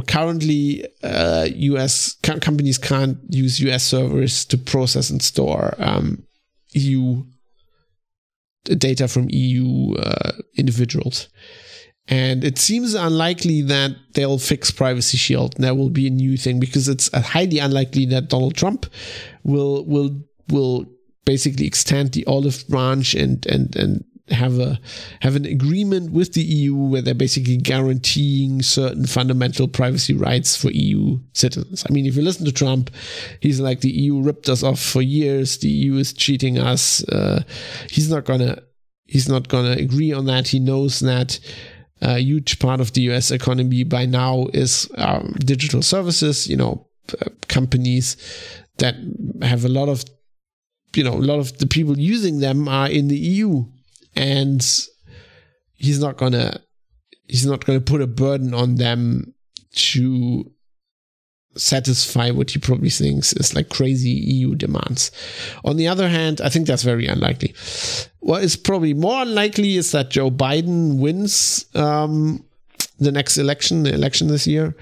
currently uh, U.S. Co- companies can't use U.S. servers to process and store um, EU data from EU uh, individuals. And it seems unlikely that they'll fix Privacy Shield. That will be a new thing because it's highly unlikely that Donald Trump will will will basically extend the olive branch and and and have a have an agreement with the EU where they're basically guaranteeing certain fundamental privacy rights for EU citizens. I mean, if you listen to Trump, he's like the EU ripped us off for years. The EU is cheating us. Uh, he's not gonna he's not gonna agree on that. He knows that a huge part of the US economy by now is um, digital services, you know, uh, companies that have a lot of, you know, a lot of the people using them are in the EU. And he's not gonna, he's not gonna put a burden on them to satisfy what he probably thinks is like crazy EU demands. On the other hand, I think that's very unlikely. What is probably more unlikely is that Joe Biden wins um, the next election, the election this year.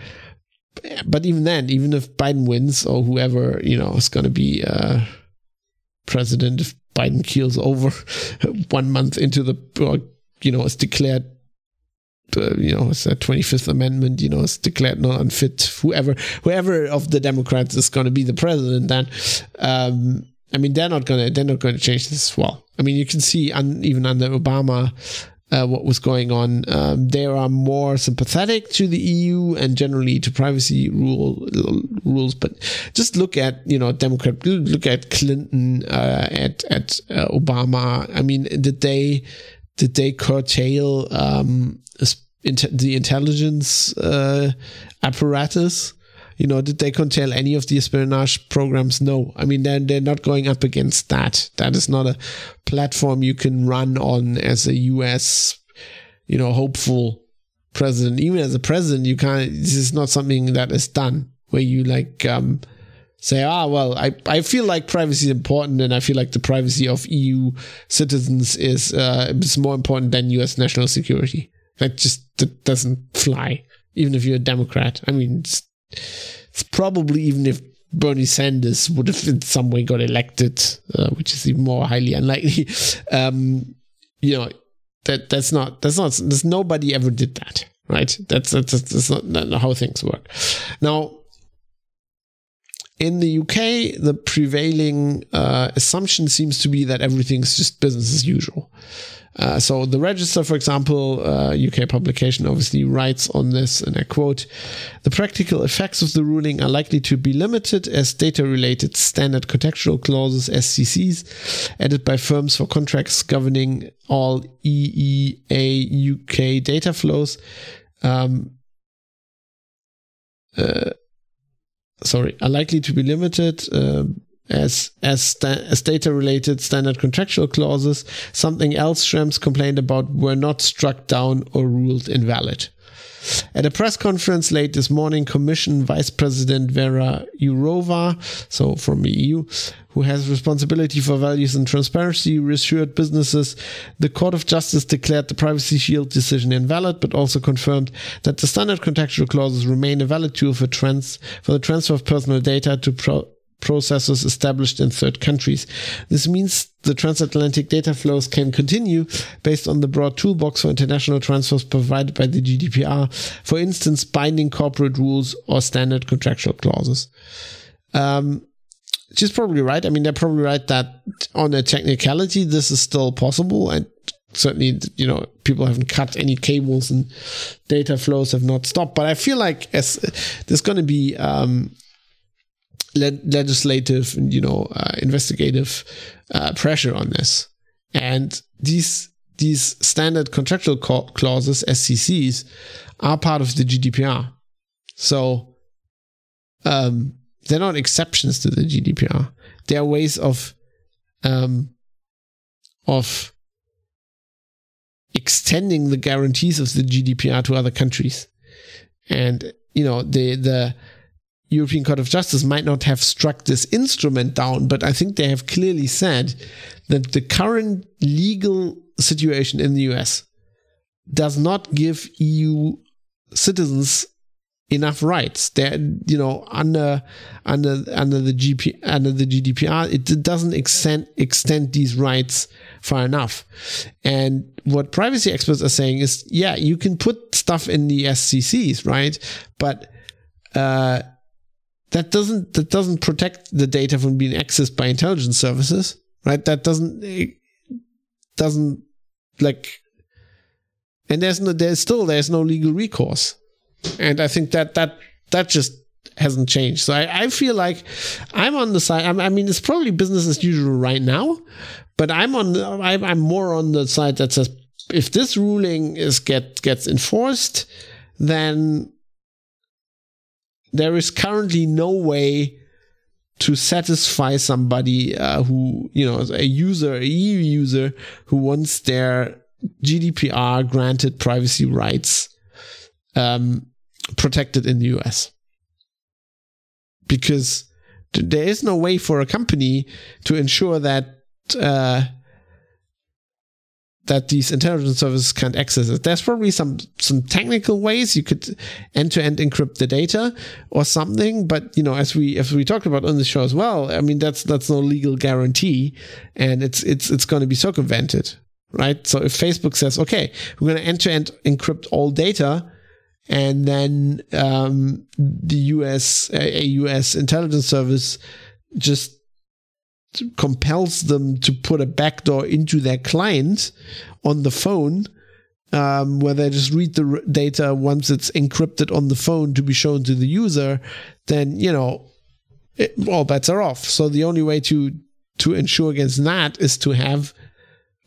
But even then, even if Biden wins or whoever you know is going to be uh, president, if Biden keels over one month into the, or, you know, is declared uh, you know, it's a 25th Amendment, you know, it's declared not unfit. Whoever, whoever of the Democrats is going to be the president, then, um, I mean, they're not going to, they're not going to change this. Well, I mean, you can see un, even under Obama, uh, what was going on. Um, they are more sympathetic to the EU and generally to privacy rule rules. But just look at you know Democrat, look at Clinton, uh, at at uh, Obama. I mean, did they did they curtail um, the intelligence uh, apparatus? You know, did they curtail any of the espionage programs? No. I mean, they're, they're not going up against that. That is not a platform you can run on as a US, you know, hopeful president. Even as a president, you can't, this is not something that is done where you like, um, say, ah, well, I, I feel like privacy is important and I feel like the privacy of EU citizens is, uh, is more important than US national security. That just that doesn't fly, even if you're a Democrat. I mean, it's, it's probably even if Bernie Sanders would have in some way got elected, uh, which is even more highly unlikely. Um, you know, that that's not that's not there's nobody ever did that, right? That's that's, that's not, not how things work. Now, in the UK, the prevailing uh, assumption seems to be that everything's just business as usual. Uh, so the Register, for example, uh, UK publication obviously writes on this, and I quote, the practical effects of the ruling are likely to be limited as data-related standard contextual clauses, SCCs, added by firms for contracts governing all EEA UK data flows, um, uh, sorry, are likely to be limited um, as as, sta- as data related standard contractual clauses. Something else Schrems complained about were not struck down or ruled invalid. At a press conference late this morning, Commission Vice President Vera Jourova, so from the EU, who has responsibility for values and transparency, reassured businesses the Court of Justice declared the Privacy Shield decision invalid, but also confirmed that the standard contractual clauses remain a valid tool for, trans- for the transfer of personal data to pro- processors established in third countries. This means the transatlantic data flows can continue based on the broad toolbox for international transfers provided by the GDPR, for instance, binding corporate rules or standard contractual clauses. Um, she's probably right. I mean, they're probably right that on a technicality, this is still possible. And certainly, you know, people haven't cut any cables and data flows have not stopped. But I feel like as there's going to be, um, le- legislative and you know uh, investigative uh, pressure on this, and these these standard contractual clauses SCCs are part of the GDPR, so um, they're not exceptions to the GDPR. They are ways of um, of extending the guarantees of the GDPR to other countries, and you know the the European Court of Justice might not have struck this instrument down, but I think they have clearly said that the current legal situation in the US does not give EU citizens enough rights. They're, you know, under under under the GP under the GDPR, it doesn't extend extend these rights far enough. And what privacy experts are saying is, yeah, you can put stuff in the SCCs, right? But uh, that doesn't that doesn't protect the data from being accessed by intelligence services, right? That doesn't doesn't like, and there's no there's still there's no legal recourse and I think that that that just hasn't changed. So I, I feel like I'm on the side. I I mean, it's probably business as usual right now, but I'm on. I'm, I'm more on the side that says if this ruling is get gets enforced, then there is currently no way to satisfy somebody uh, who you know a user, a EU user who wants their GDPR granted privacy rights um, protected in the US. Because there is no way for a company to ensure that uh, that these intelligence services can't access it. There's probably some some technical ways you could end to end encrypt the data or something, but you know, as we as we talked about on the show as well, I mean that's that's no legal guarantee, and it's it's it's going to be circumvented, right? So if Facebook says, okay, we're going to end to end encrypt all data, and then um, the US a US intelligence service just compels them to put a backdoor into their client on the phone um, where they just read the data once it's encrypted on the phone to be shown to the user then you know it, all bets are off so the only way to to ensure against that is to have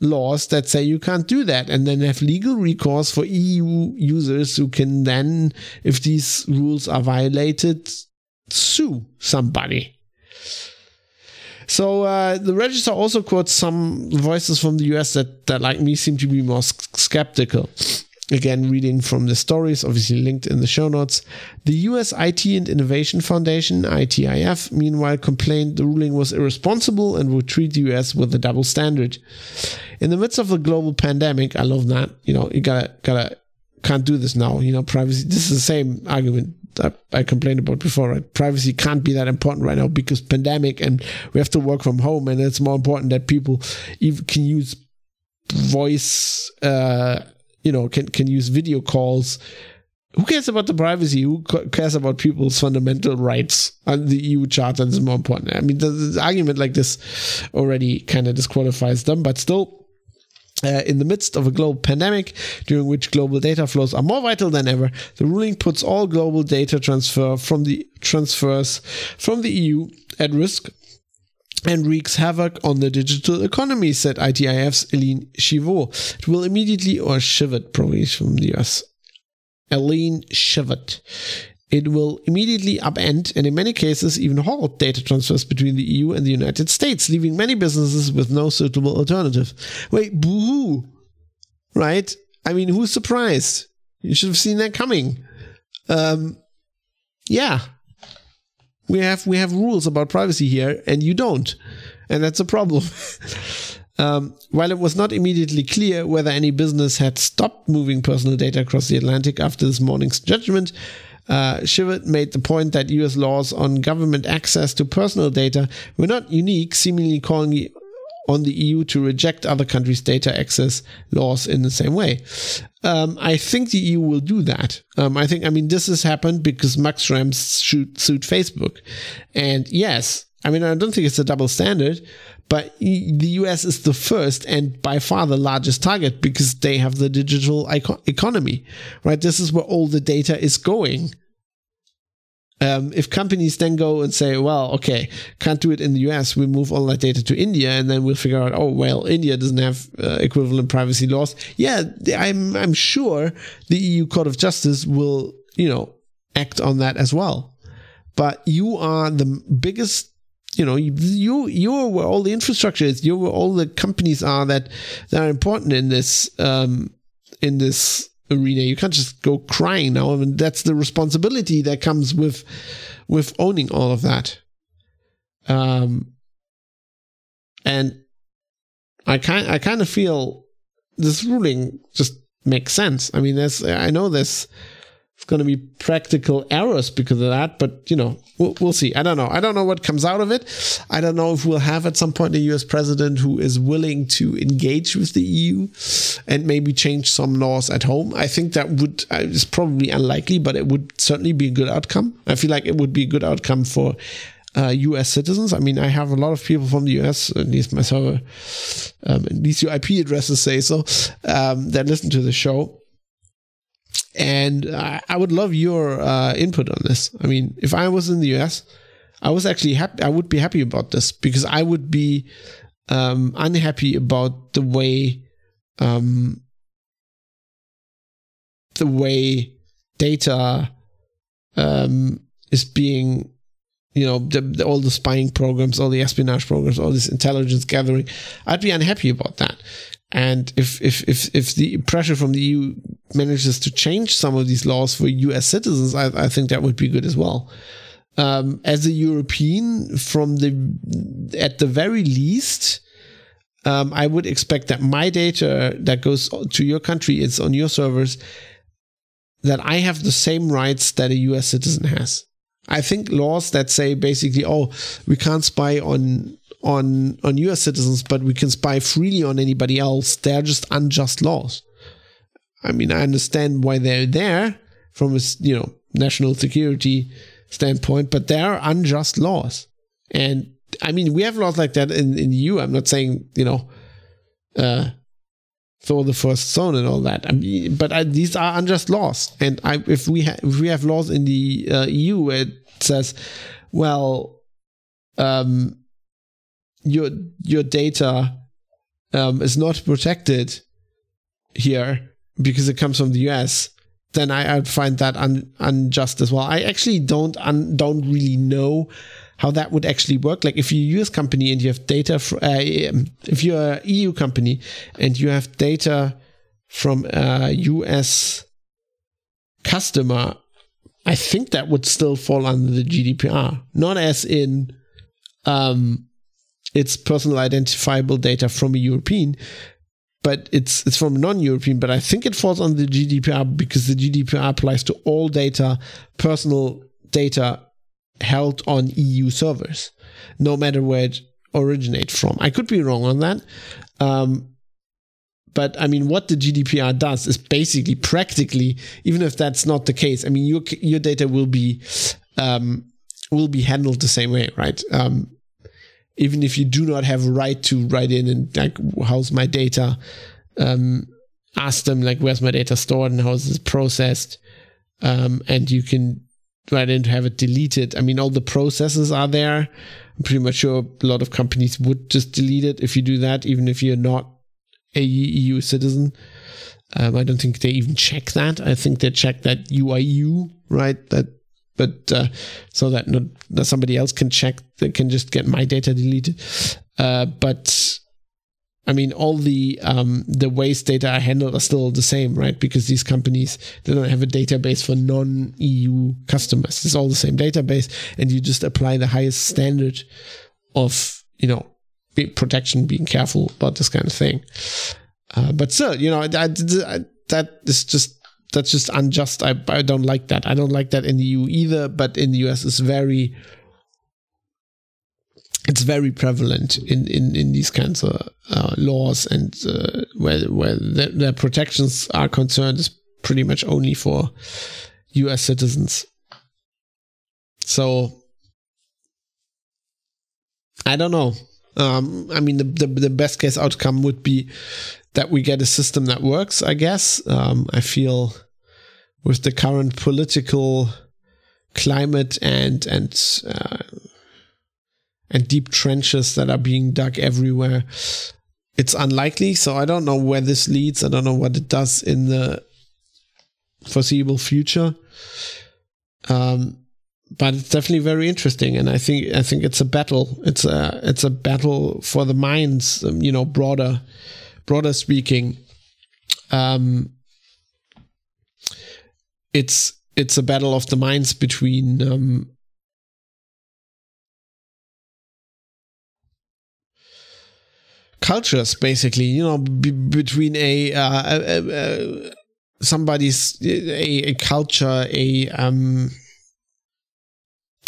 laws that say you can't do that and then have legal recourse for EU users who can then, if these rules are violated, sue somebody. So uh, the register also quotes some voices from the US that, that, like me, seem to be more skeptical. Again, reading from the stories, obviously linked in the show notes. The US IT and Innovation Foundation, ITIF, meanwhile complained the ruling was irresponsible and would treat the US with a double standard. In the midst of the global pandemic, I love that. You know, you gotta, gotta, can't do this now. You know, privacy, this is the same argument I, I complained about before, right? Privacy can't be that important right now because pandemic and we have to work from home and it's more important that people even can use voice, uh, you know, can can use video calls. Who cares about the privacy? Who cares about people's fundamental rights? And the EU Charter is more important. I mean, the, the argument like this already kind of disqualifies them, but still. Uh, in the midst of a global pandemic, during which global data flows are more vital than ever, the ruling puts all global data transfer from the transfers from the EU at risk and wreaks havoc on the digital economy, said ITIF's Eileen Chivot. It will immediately, or Shivot, probably from the US. Eileen Shivot. It will immediately upend and in many cases even halt data transfers between the EU and the United States, leaving many businesses with no suitable alternative. Wait, boo Right? I mean, who's surprised? You should have seen that coming. Um, yeah, we have we have rules about privacy here, and you don't, and that's a problem. um, while it was not immediately clear whether any business had stopped moving personal data across the Atlantic after this morning's judgment, uh, made the point that US laws on government access to personal data were not unique, seemingly calling on the EU to reject other countries' data access laws in the same way. Um, I think the EU will do that. Um, I think, I mean, this has happened because Max Schrems sued Facebook. And yes, I mean, I don't think it's a double standard, but the US is the first and by far the largest target because they have the digital economy, right? This is where all the data is going. Um, if companies then go and say, well, okay, can't do it in the US, we move all that data to India, and then we'll figure out, oh, well, India doesn't have uh, equivalent privacy laws. Yeah, I'm I'm sure the EU Court of Justice will, you know, act on that as well. But you are the biggest you know you you're where all the infrastructure is you're where all the companies are that that are important in this um in this arena. You can't just go crying now. I mean, that's the responsibility that comes with with owning all of that. Um, and I kind I kind of feel this ruling just makes sense. I mean, there's I know there's going to be practical errors because of that, but you know, we'll, we'll, see. I don't know. I don't know what comes out of it. I don't know if we'll have at some point a US president who is willing to engage with the EU and maybe change some laws at home. I think that would uh, is probably unlikely, but it would certainly be a good outcome. I feel like it would be a good outcome for uh, US citizens. I mean, I have a lot of people from the US, at least my server, um, at least your IP addresses say so, um, that listen to the show. And I, would love your uh, input on this. I mean, if I was in the US, I was actually happy. I would be happy about this because I would be um, unhappy about the way um, the way data um, is being you know, the, the, all the spying programs, all the espionage programs, all this intelligence gathering, I'd be unhappy about that. And if if if if the pressure from the EU manages to change some of these laws for U.S. citizens, I, I think that would be good as well. Um, as a European, from the at the very least, um, I would expect that my data that goes to your country it's on your servers. That I have the same rights that a U.S. citizen has. I think laws that say basically, oh, we can't spy on on on U.S. citizens, but we can spy freely on anybody else. They're just unjust laws. I mean, I understand why they're there from a you know national security standpoint, but they're unjust laws. And I mean, we have laws like that in in the EU. I'm not saying you know. Uh, the first zone and all that. I mean, but I, these are unjust laws, and I, if we ha- if we have laws in the uh, EU it says, well, um, your your data um, is not protected here because it comes from the US, then I, I'd find that un, unjust as well. I actually don't un, don't really know how that would actually work. Like if you're a US company and you have data, uh, um, if you're an EU company and you have data from a US customer, I think that would still fall under the GDPR, not as in um, it's personal identifiable data from a European, but it's it's from non-European. But I think it falls under the GDPR because the GDPR applies to all data, personal data held on EU servers, no matter where it originates from. I could be wrong on that. Um, but I mean, what the GDPR does is basically, practically, even if that's not the case, I mean, your your data will be um, will be handled the same way, right? Um, even if you do not have right to write in and like, how's my data? Um, ask them like, where's my data stored and how is this processed? Um, and you can I in to have it deleted. I mean, all the processes are there. I'm pretty much sure a lot of companies would just delete it if you do that, even if you're not a EU citizen. Um, I don't think they even check that. I think they check that you are EU, right? That, but uh, so that not that somebody else can check, they can just get my data deleted. Uh, but I mean, all the um, the waste data are handled are still the same, right? Because these companies they don't have a database for non-EU customers. It's all the same database, and you just apply the highest standard of you know protection, being careful about this kind of thing. Uh, but still, you know, I, I, I, that is just that's just unjust. I I don't like that. I don't like that in the EU either. But in the US, it's very it's very prevalent in, in, in these kinds of uh, laws and uh, where where the, the, protections are concerned is pretty much only for U.S. citizens. So I don't know. Um, I mean, the, the, the best case outcome would be that we get a system that works. I guess. Um, I feel with the current political climate and and uh, and deep trenches that are being dug everywhere. It's unlikely, so I don't know where this leads. I don't know what it does in the foreseeable future. Um, but it's definitely very interesting, and I think I think it's a battle. It's a it's a battle for the minds. Um, you know, broader broader speaking. Um, it's it's a battle of the minds between um, cultures basically you know b- between a, uh, a, a somebody's a, a, culture a um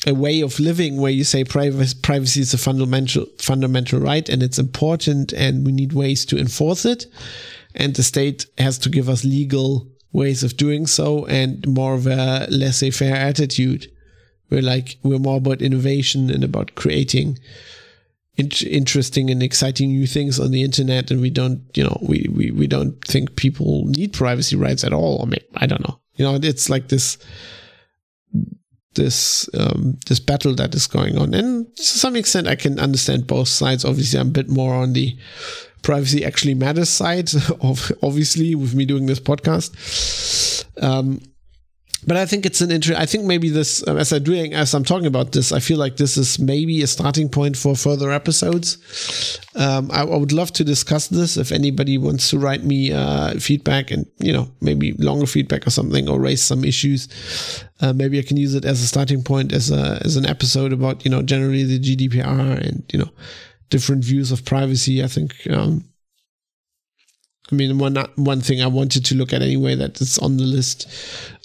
a way of living where you say privacy, privacy is a fundamental fundamental right and it's important and we need ways to enforce it. And the state has to give us legal ways of doing so and more of a laissez-faire attitude. We're like we're more about innovation and about creating interesting and exciting new things on the internet and we don't you know we, we we don't think people need privacy rights at all. I mean i don't know. You know it's like this this um, this battle that is going on. And to some extent i can understand both sides. Obviously i'm a bit more on the privacy actually matters side of obviously with me doing this podcast um, but I think it's an interest. I think maybe this, um, as I'm doing, as I'm talking about this, I feel like this is maybe a starting point for further episodes. Um, I, I, would love to discuss this if anybody wants to write me uh, feedback and you know maybe longer feedback or something or raise some issues. Uh, maybe I can use it as a starting point as a as an episode about you know generally the GDPR and you know different views of privacy. I think. Um, I mean, one one thing I wanted to look at anyway that is on the list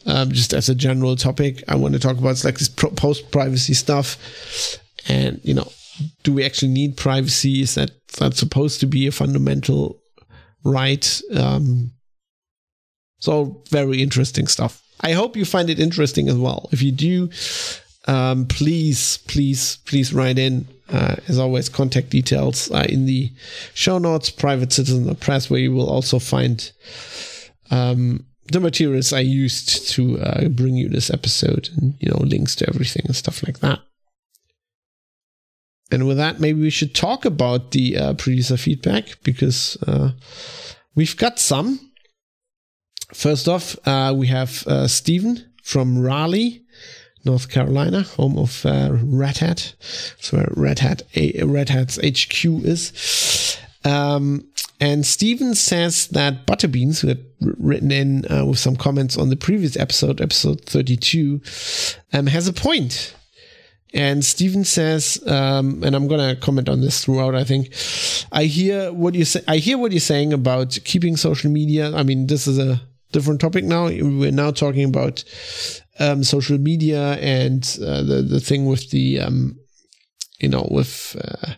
um, just as a general topic. I want to talk about like this post privacy stuff, and you know, do we actually need privacy? Is that that supposed to be a fundamental right? Um, so very interesting stuff. I hope you find it interesting as well. If you do, um, please, please, please write in. Uh, as always, contact details are in the show notes. Private Citizen Press, where you will also find um, the materials I used to uh, bring you this episode and, you know, links to everything and stuff like that. And with that, maybe we should talk about the uh, producer feedback because uh, we've got some. First off, uh, we have uh, Stephen from Raleigh, North Carolina, home of uh, Red Hat. That's where Red Hat, Red Hat's HQ is. Um, and Steven says that Butterbeans, who had written in uh, with some comments on the previous episode, episode 32, um, has a point. And Steven says, um, and I'm gonna comment on this throughout. I think I hear what you say. I hear what you're saying about keeping social media. I mean, this is a different topic now. We're now talking about um, social media and uh, the the thing with the um, you know with uh,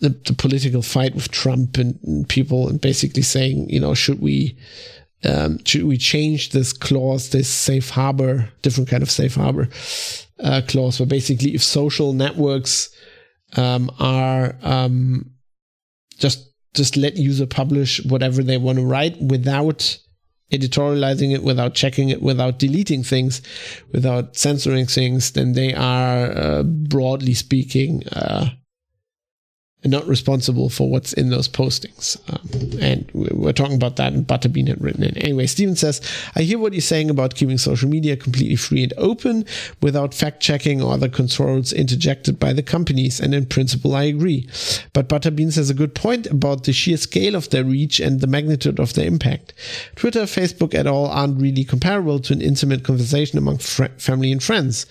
the, the political fight with Trump and, and, people and basically saying, you know, should we um, should we change this clause, this safe harbor, different kind of safe harbor uh, clause, where basically if social networks um, are um, just just let user publish whatever they want to write without editorializing it, without checking it, without deleting things, without censoring things, then they are uh, broadly speaking uh, not responsible for what's in those postings. Um, and we're talking about that, and Butterbean had written it. Anyway, Steven says, I hear what you're saying about keeping social media completely free and open without fact checking or other controls interjected by the companies, and in principle, I agree. But Butterbean has a good point about the sheer scale of their reach and the magnitude of their impact. Twitter, Facebook, at all aren't really comparable to an intimate conversation among fr- family and friends.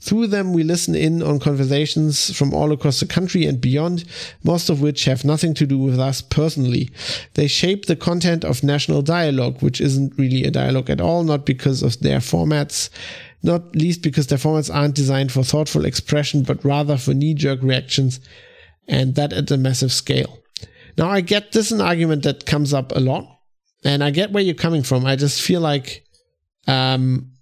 Through them, we listen in on conversations from all across the country and beyond, most of which have nothing to do with us personally. They shape the content of national dialogue, which isn't really a dialogue at all, not because of their formats, not least because their formats aren't designed for thoughtful expression, but rather for knee jerk reactions, and that at a massive scale. Now, I get this is an argument that comes up a lot, and I get where you're coming from. I just feel like um,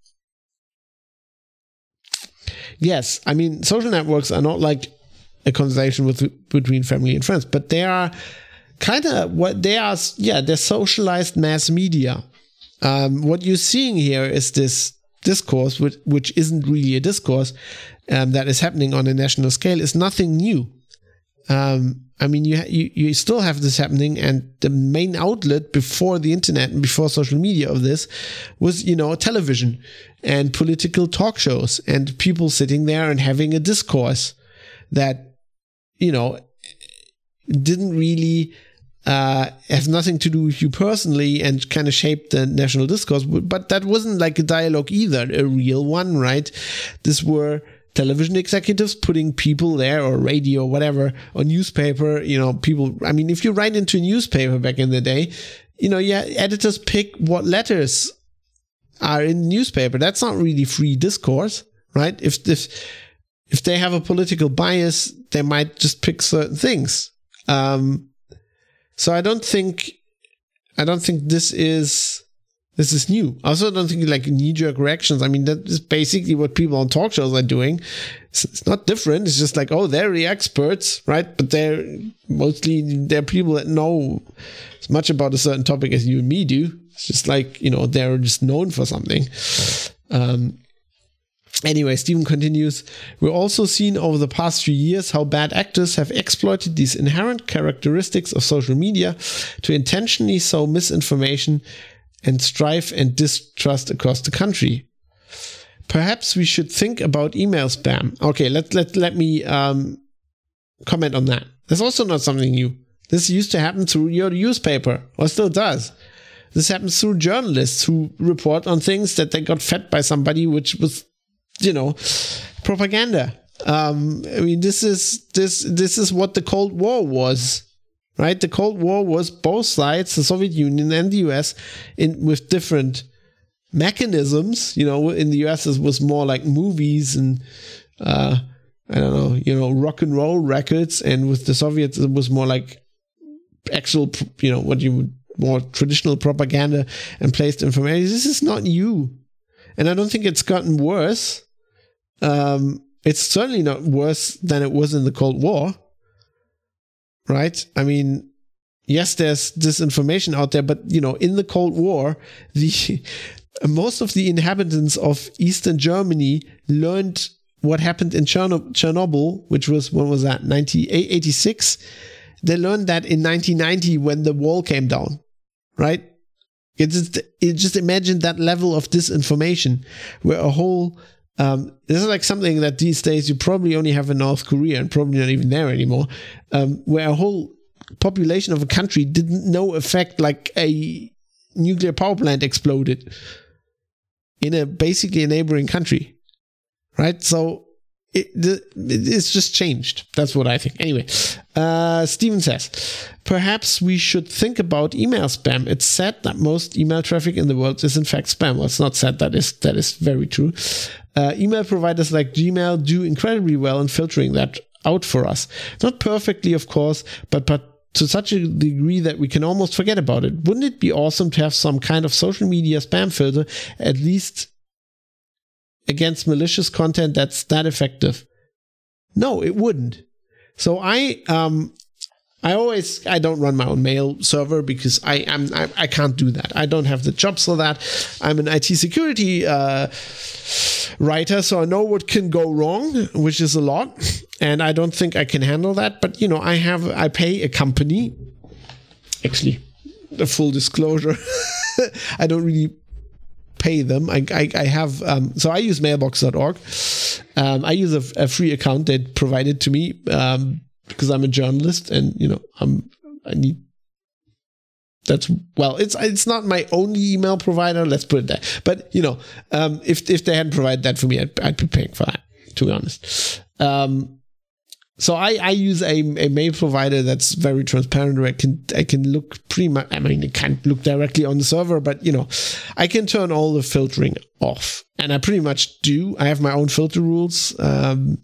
yes, I mean, social networks are not like a conversation with between family and friends, but they are kind of what they are. Yeah, they're socialized mass media. Um, what you're seeing here is this discourse, which, which isn't really a discourse um, that is happening on a national scale, is nothing new. Um, I mean, you, you you still have this happening, and the main outlet before the internet and before social media of this was, you know, television and political talk shows and people sitting there and having a discourse that, you know, didn't really uh, has nothing to do with you personally and kind of shaped the national discourse. But that wasn't like a dialogue either, a real one, right? This were television executives putting people there or radio, whatever, or newspaper, you know, people. I mean, if you write into a newspaper back in the day, you know, yeah, editors pick what letters are in the newspaper. That's not really free discourse, right? If, if, if they have a political bias, they might just pick certain things. Um, so I don't think, I don't think this is, this is new. I also don't think like knee jerk reactions. I mean, that is basically what people on talk shows are doing. It's, it's, not different. It's just like, oh, they're the experts, right? But they're mostly, they're people that know as much about a certain topic as you and me do. It's just like, you know, they're just known for something. Um, Anyway, Stephen continues, we're also seen over the past few years how bad actors have exploited these inherent characteristics of social media to intentionally sow misinformation and strife and distrust across the country. Perhaps we should think about email spam. Okay, let let let me um, comment on that. That's also not something new. This used to happen through your newspaper, or still does. This happens through journalists who report on things that they got fed by somebody, which was, you know, propaganda. Um, I mean, this is this this is what the Cold War was right? The Cold War was both sides, the Soviet Union and the US, in with different mechanisms. You know, in the US it was more like movies and uh, I don't know, you know, rock and roll records, and with the Soviets it was more like actual, you know, what you would more traditional propaganda and placed information. This is not new, and I don't think it's gotten worse. Um, it's certainly not worse than it was in the Cold War right? I mean, yes, there's disinformation out there, but you know, in the Cold War, the most of the inhabitants of Eastern Germany learned what happened in Chernobyl, which was when was that 1986. They learned that in 1990 when the wall came down, right? It just, it just imagine that level of disinformation where a whole um, this is like something that these days you probably only have in North Korea and probably not even there anymore, um, where a whole population of a country didn't know effect like a nuclear power plant exploded in a basically a neighboring country, right? So it, it's just changed. That's what I think. Anyway, uh, Steven says, perhaps we should think about email spam. It's said that most email traffic in the world is in fact spam. Well, it's not said that is that is very true. Uh, email providers like Gmail do incredibly well in filtering that out for us. Not perfectly, of course, but but to such a degree that we can almost forget about it. Wouldn't it be awesome to have some kind of social media spam filter, at least against malicious content that's that effective? No, it wouldn't. So I um I always I don't run my own mail server because I am I, I, can't do that. I don't have the jobs for that. I'm an IT security uh, writer, so I know what can go wrong, which is a lot, and I don't think I can handle that. But you know, I have I pay a company. Actually, the full disclosure, I don't really pay them. I I, I have um, so I use mailbox.org. Um, I use a, a, free account that provided to me. Um, because I'm a journalist and you know I'm I need that's well it's it's not my only email provider let's put it that but you know um, if if they hadn't provided that for me I'd, I'd be paying for that to be honest um, so I, I use a, a mail provider that's very transparent where I can I can look pretty much I mean I can't look directly on the server but you know I can turn all the filtering off and I pretty much do I have my own filter rules um,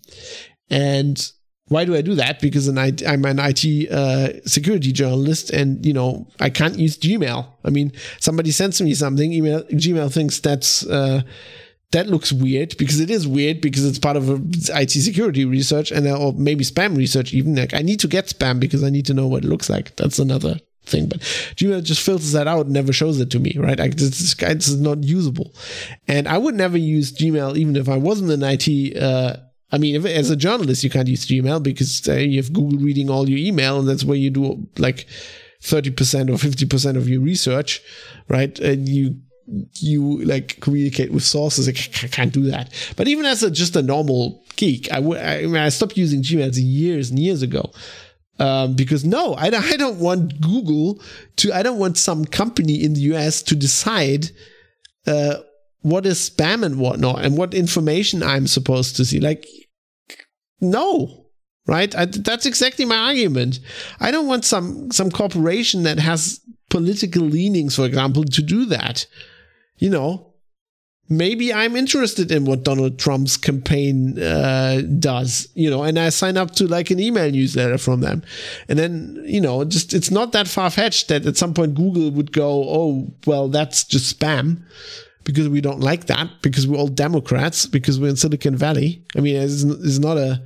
and why do I do that? Because an I, am an IT uh, security journalist, and you know I can't use Gmail. I mean, somebody sends me something, email Gmail thinks that's uh, that looks weird because it is weird because it's part of IT security research and uh, or maybe spam research even. Like I need to get spam because I need to know what it looks like. That's another thing. But Gmail just filters that out and never shows it to me, right? Like this, this is not usable. And I would never use Gmail even if I wasn't an IT uh, I mean, if, as a journalist, you can't use Gmail because uh, you have Google reading all your email, and that's where you do like thirty percent or fifty percent of your research, right? And you you like communicate with sources. I can't do that. But even as a just a normal geek, I would. I mean, I stopped using Gmail years and years ago. Um, because no, I, I don't want Google to, I don't want some company in the US to decide uh, what is spam and whatnot and what information I'm supposed to see. Like, no, right? I, that's exactly my argument. I don't want some some corporation that has political leanings, for example, to do that. You know, maybe I'm interested in what Donald Trump's campaign uh, does, you know, and I sign up to like an email newsletter from them. And then, you know, just it's not that far fetched that at some point Google would go, oh, well, that's just spam because we don't like that because we're all Democrats because we're in Silicon Valley. I mean, it's, it's not a,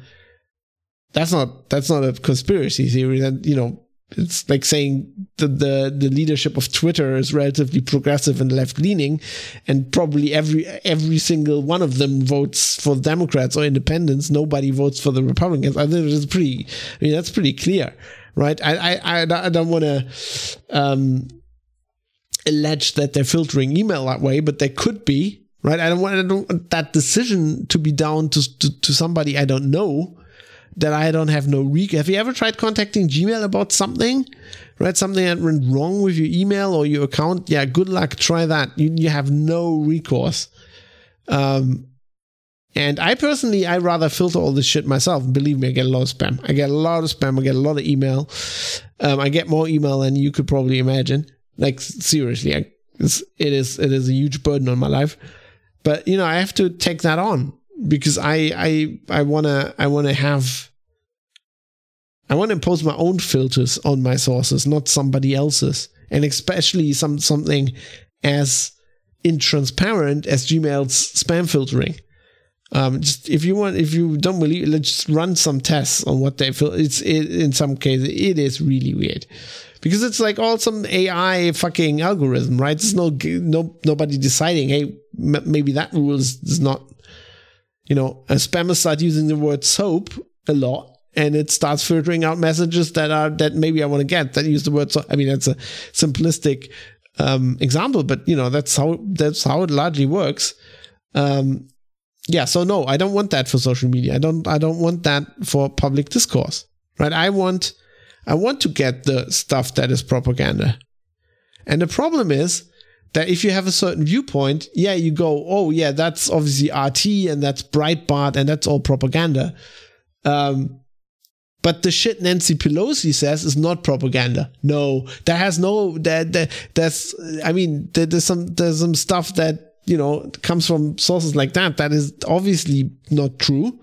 that's not, that's not a conspiracy theory that, you know, it's like saying the, the the leadership of Twitter is relatively progressive and left leaning, and probably every every single one of them votes for Democrats or independents. Nobody votes for the Republicans. I think it's pretty. I mean, that's pretty clear, right? I I I, don't want to. Um, allege that they're filtering email that way, but they could be, right? I don't want, I don't want that decision to be down to, to, to somebody I don't know that I don't have no recall. Have you ever tried contacting Gmail about something? Right? Something that went wrong with your email or your account? Yeah, good luck. Try that. You, you have no recourse. Um, and I personally, I rather filter all this shit myself. Believe me, I get a lot of spam. I get a lot of spam. I get a lot of email. Um, I get more email than you could probably imagine. Like seriously, I, it's, it is it is a huge burden on my life. But you know, I have to take that on because I I I wanna I wanna have I want to impose my own filters on my sources, not somebody else's, and especially some something as intransparent as Gmail's spam filtering. Um, just if you want, if you don't believe, let's just run some tests on what they feel. It's it, in some cases it is really weird because it's like all some AI fucking algorithm, right? There's no no nobody deciding. Hey, m- maybe that rule is, is not you know, a spammer start using the word soap a lot and it starts filtering out messages that are that maybe I want to get that use the word so I mean that's a simplistic um, example, but you know that's how that's how it largely works. Um, yeah, so no, I don't want that for social media. I don't I don't want that for public discourse. Right? I want I want to get the stuff that is propaganda. And the problem is that if you have a certain viewpoint, yeah, you go, oh yeah, that's obviously RT and that's Breitbart and that's all propaganda. Um, but the shit Nancy Pelosi says is not propaganda. No, that has no that that that's. I mean, there, there's some there's some stuff that you know comes from sources like that that is obviously not true.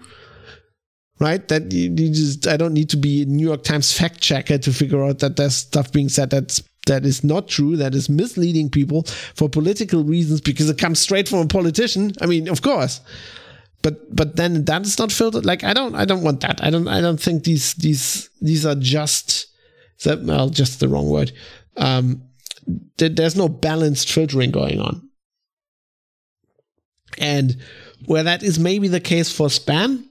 Right? That you, you just I don't need to be a New York Times fact checker to figure out that there's stuff being said that's that is not true, that is misleading people for political reasons because it comes straight from a politician. I mean, of course. But but then that is not filtered. Like I don't I don't want that. I don't I don't think these these these are just that well just the wrong word. Um, there's no balanced filtering going on. And where that is maybe the case for spam,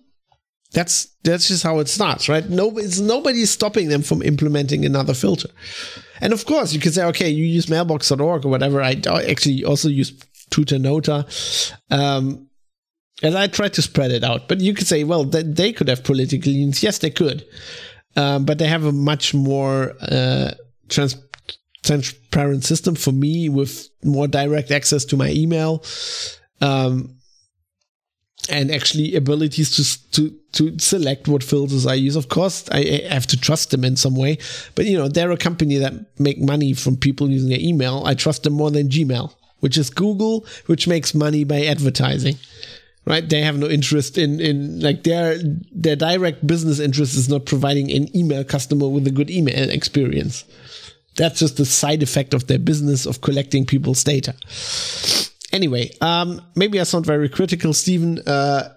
that's that's just how it starts, right? No, Nobody's nobody's stopping them from implementing another filter. And of course, you can say, okay, you use mailbox.org or whatever. I actually also use Tutanota. Um, and I tried to spread it out. But you could say, well, they could have political leanings. Yes, they could. Um, but they have a much more uh, trans- transparent system for me with more direct access to my email. Um, and actually abilities to to to select what filters I use. Of course, I, have to trust them in some way. But you know, they're a company that make money from people using their email. I trust them more than Gmail, which is Google, which makes money by advertising. Right? They have no interest in in like their their direct business interest is not providing an email customer with a good email experience. That's just a side effect of their business of collecting people's data. Anyway, um, maybe I sound very critical, Stephen. Uh,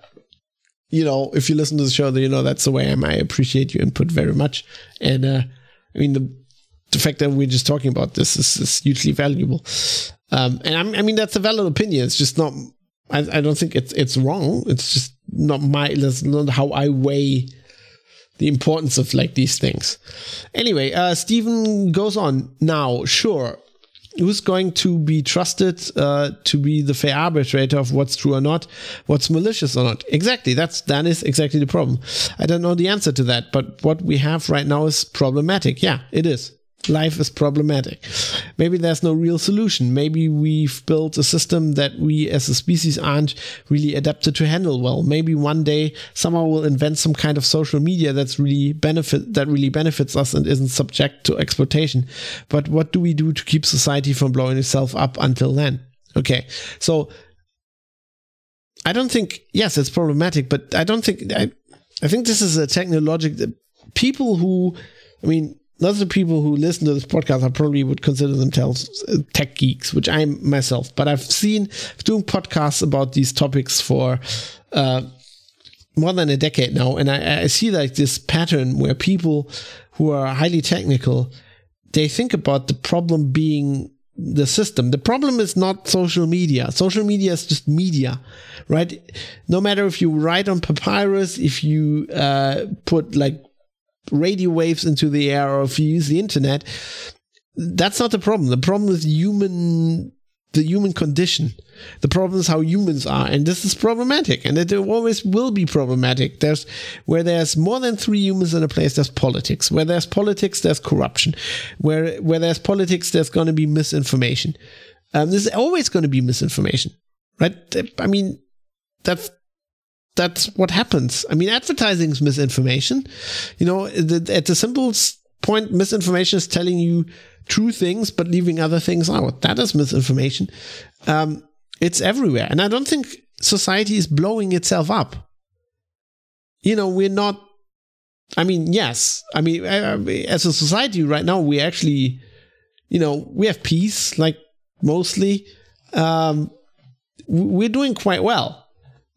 you know, if you listen to the show, you know that's the way I am. I appreciate your input very much, and uh, I mean the the fact that we're just talking about this is, is hugely valuable. Um, and I'm, i mean that's a valid opinion. It's just not. I, I don't think it's it's wrong. It's just not my. That's not how I weigh the importance of like these things. Anyway, uh, Stephen goes on now. Sure, who's going to be trusted uh, to be the fair arbitrator of what's true or not, what's malicious or not? Exactly. That's that is exactly the problem. I don't know the answer to that, but what we have right now is problematic. Yeah, it is. Life is problematic. Maybe there's no real solution. Maybe we've built a system that we as a species aren't really adapted to handle well. Maybe one day someone will invent some kind of social media that's really benefit that really benefits us and isn't subject to exploitation. But what do we do to keep society from blowing itself up until then? Okay. So I don't think yes, it's problematic, but I don't think I I think this is a technological people who I mean lots of people who listen to this podcast I probably would consider themselves uh, tech geeks, which I'm myself. But I've seen doing podcasts about these topics for uh, more than a decade now, and I, I see like this pattern where people who are highly technical they think about the problem being the system. The problem is not social media. Social media is just media, right? No matter if you write on papyrus, if you uh, put like radio waves into the air or if you use the internet, that's not the problem. The problem is human the human condition. The problem is how humans are, and this is problematic, and it always will be problematic. There's where there's more than three humans in a place, there's politics. Where there's politics, there's corruption. Where where there's politics, there's going to be misinformation. Um, there's always going to be misinformation, right? I mean, that's that's what happens. I mean, advertising is misinformation. You know, at the simplest point, misinformation is telling you true things but leaving other things out. That is misinformation. Um, it's everywhere, and I don't think society is blowing itself up. You know, we're not. I mean, yes. I mean, as a society right now, we actually, you know, we have peace, like mostly. Um, we're doing quite well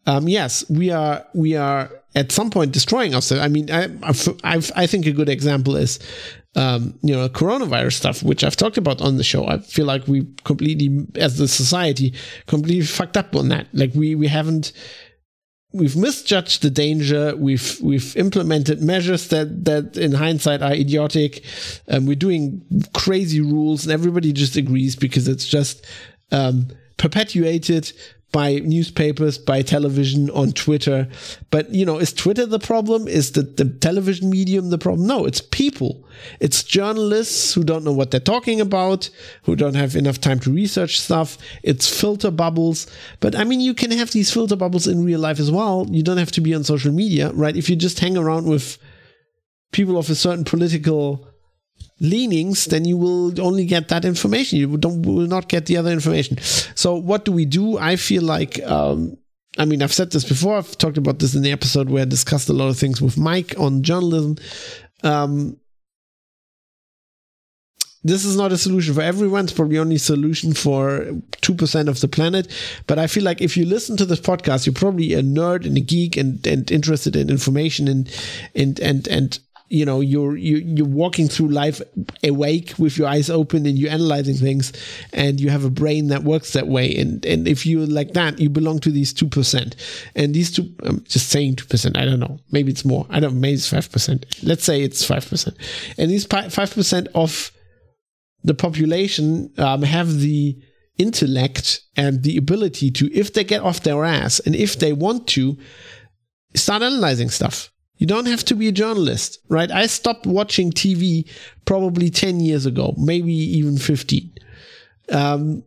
um, yes, we are we are at some point destroying ourselves. I mean, I I, I think a good example is um, you know coronavirus stuff, which I've talked about on the show. I feel like we completely, as the society, completely fucked up on that. Like we we haven't we've misjudged the danger. We've we've implemented measures that that in hindsight are idiotic. Um, we're doing crazy rules, and everybody just agrees because it's just um, perpetuated by newspapers, by television, on Twitter. But, you know, is Twitter the problem? Is the, the television medium the problem? No, it's people. It's journalists who don't know what they're talking about, who don't have enough time to research stuff. It's filter bubbles. But I mean, you can have these filter bubbles in real life as well. You don't have to be on social media, right? If you just hang around with people of a certain political leanings, then you will only get that information. You don't will not get the other information. So what do we do? I feel like um, I mean I've said this before. I've talked about this in the episode where I discussed a lot of things with Mike on journalism. Um, this is not a solution for everyone. It's probably only a solution for 2% of the planet. But I feel like if you listen to this podcast, you're probably a nerd and a geek and, and interested in information and, and, and, and you know you're you, you're walking through life awake with your eyes open and you're analyzing things and you have a brain that works that way. And and if you're like that you belong to these 2% and these two i'm just saying 2% i don't know. Maybe it's more. I don't maybe it's 5% let's say it's 5% and these 5% of the population um, have the intellect and the ability to if they get off their ass and if they want to start analyzing stuff you don't have to be a journalist, right? I stopped watching TV probably 10 years ago, maybe even 15. Um,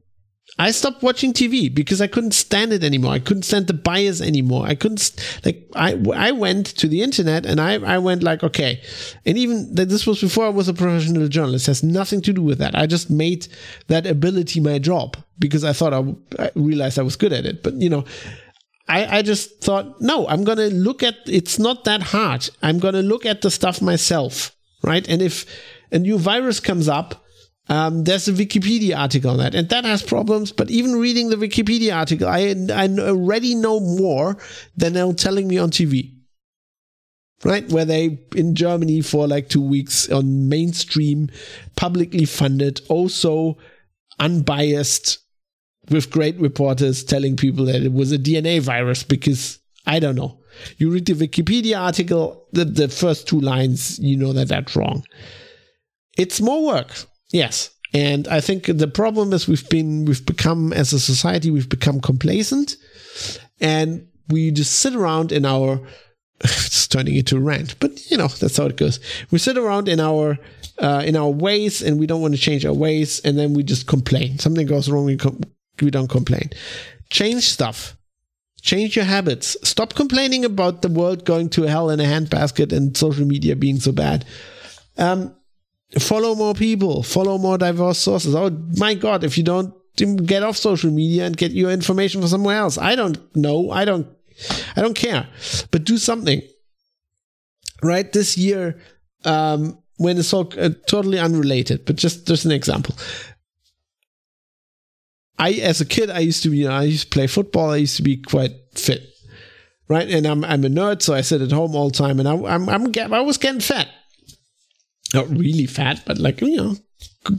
I stopped watching TV because I couldn't stand it anymore. I couldn't stand the bias anymore. I couldn't like I I went to the internet and I I went like okay, and even that this was before I was a professional journalist. Has nothing to do with that. I just made that ability my job because I thought I, I realized I was good at it. But you know, I, I just thought, no, I'm going to look at it's not that hard. I'm going to look at the stuff myself, right? And if a new virus comes up, um, there's a Wikipedia article on that, and that has problems. But even reading the Wikipedia article, I, I already know more than they're telling me on TV. Right, where they in Germany for like two weeks on mainstream, publicly funded, also unbiased with great reporters telling people that it was a DNA virus because I don't know. You read the Wikipedia article, the, the first two lines, you know that that's wrong. It's more work, yes. And I think the problem is we've been, we've become, as a society, we've become complacent and we just sit around in our it's turning into a rant, but you know that's how it goes. We sit around in our uh, in our ways, and we don't want to change our ways, and then we just complain. Something goes wrong, we com- we don't complain. Change stuff. Change your habits. Stop complaining about the world going to hell in a handbasket and social media being so bad. Um, follow more people. Follow more diverse sources. Oh my God! If you don't get off social media and get your information from somewhere else, I don't know. I don't I don't care, but do something. Right this year, um, when it's all uh, totally unrelated, but just just an example. I, as a kid, I used to be, you know, I used to play football. I used to be quite fit, right? And I'm I'm a nerd, so I sit at home all the time, and I, I'm I'm I was getting fat, not really fat, but like you know,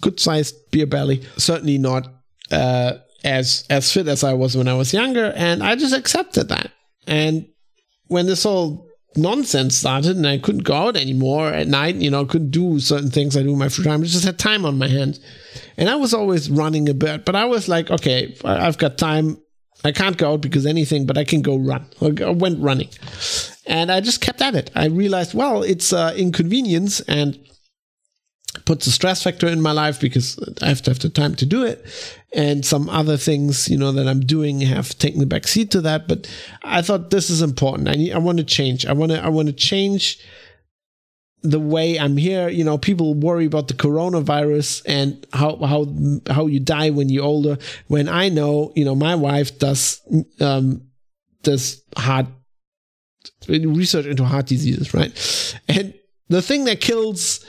good sized beer belly. Certainly not uh, as as fit as I was when I was younger, and I just accepted that. And when this whole nonsense started and I couldn't go out anymore at night, you know, couldn't do certain things I do in my free time, I just had time on my hands. And I was always running a bit, but I was like, okay, I've got time. I can't go out because anything, but I can go run. I went running. And I just kept at it. I realized, well, it's uh, inconvenience and puts a stress factor in my life because I have to have the time to do it. And some other things, you know, that I'm doing have taken the back seat to that. But I thought this is important. I need, I want to change. I want to, I want to change the way I'm here. You know, people worry about the coronavirus and how, how, how you die when you're older. When I know, you know, my wife does, um, does heart research into heart diseases, right? And the thing that kills,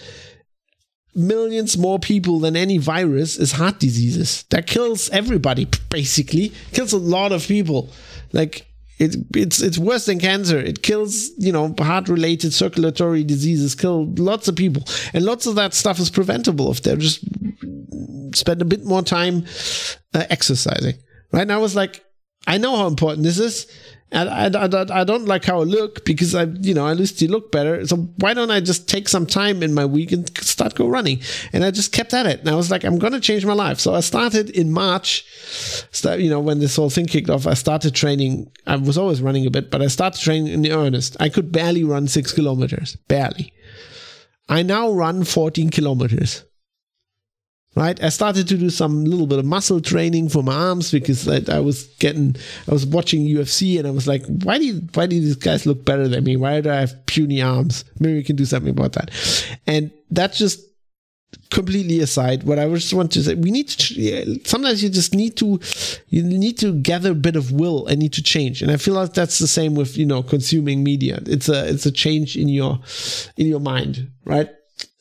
millions more people than any virus is heart diseases. That kills everybody, basically. Kills a lot of people. Like it, it's it's worse than cancer. It kills you know heart related circulatory diseases. Kill lots of people, and lots of that stuff is preventable if they just spend a bit more time uh, exercising. Right? And I was like, I know how important this is. And I, I, I don't like how I look because I, you know, at least you look better. So why don't I just take some time in my week and start go running? And I just kept at it. And I was like, I'm going to change my life. So I started in March, start, you know, when this whole thing kicked off, I started training. I was always running a bit, but I started training in earnest. I could barely run six kilometers, barely. I now run 14 kilometers right? I started to do some little bit of muscle training for my arms because I, I, was getting, I was watching UFC and I was like, why do why do these guys look better than me? Why do I have puny arms? Maybe we can do something about that. And that's just completely aside. What I just want to say, we need to, sometimes you just need to, you need to gather a bit of will and need to change. And I feel like that's the same with, you know, consuming media. It's a, it's a change in your, in your mind, right?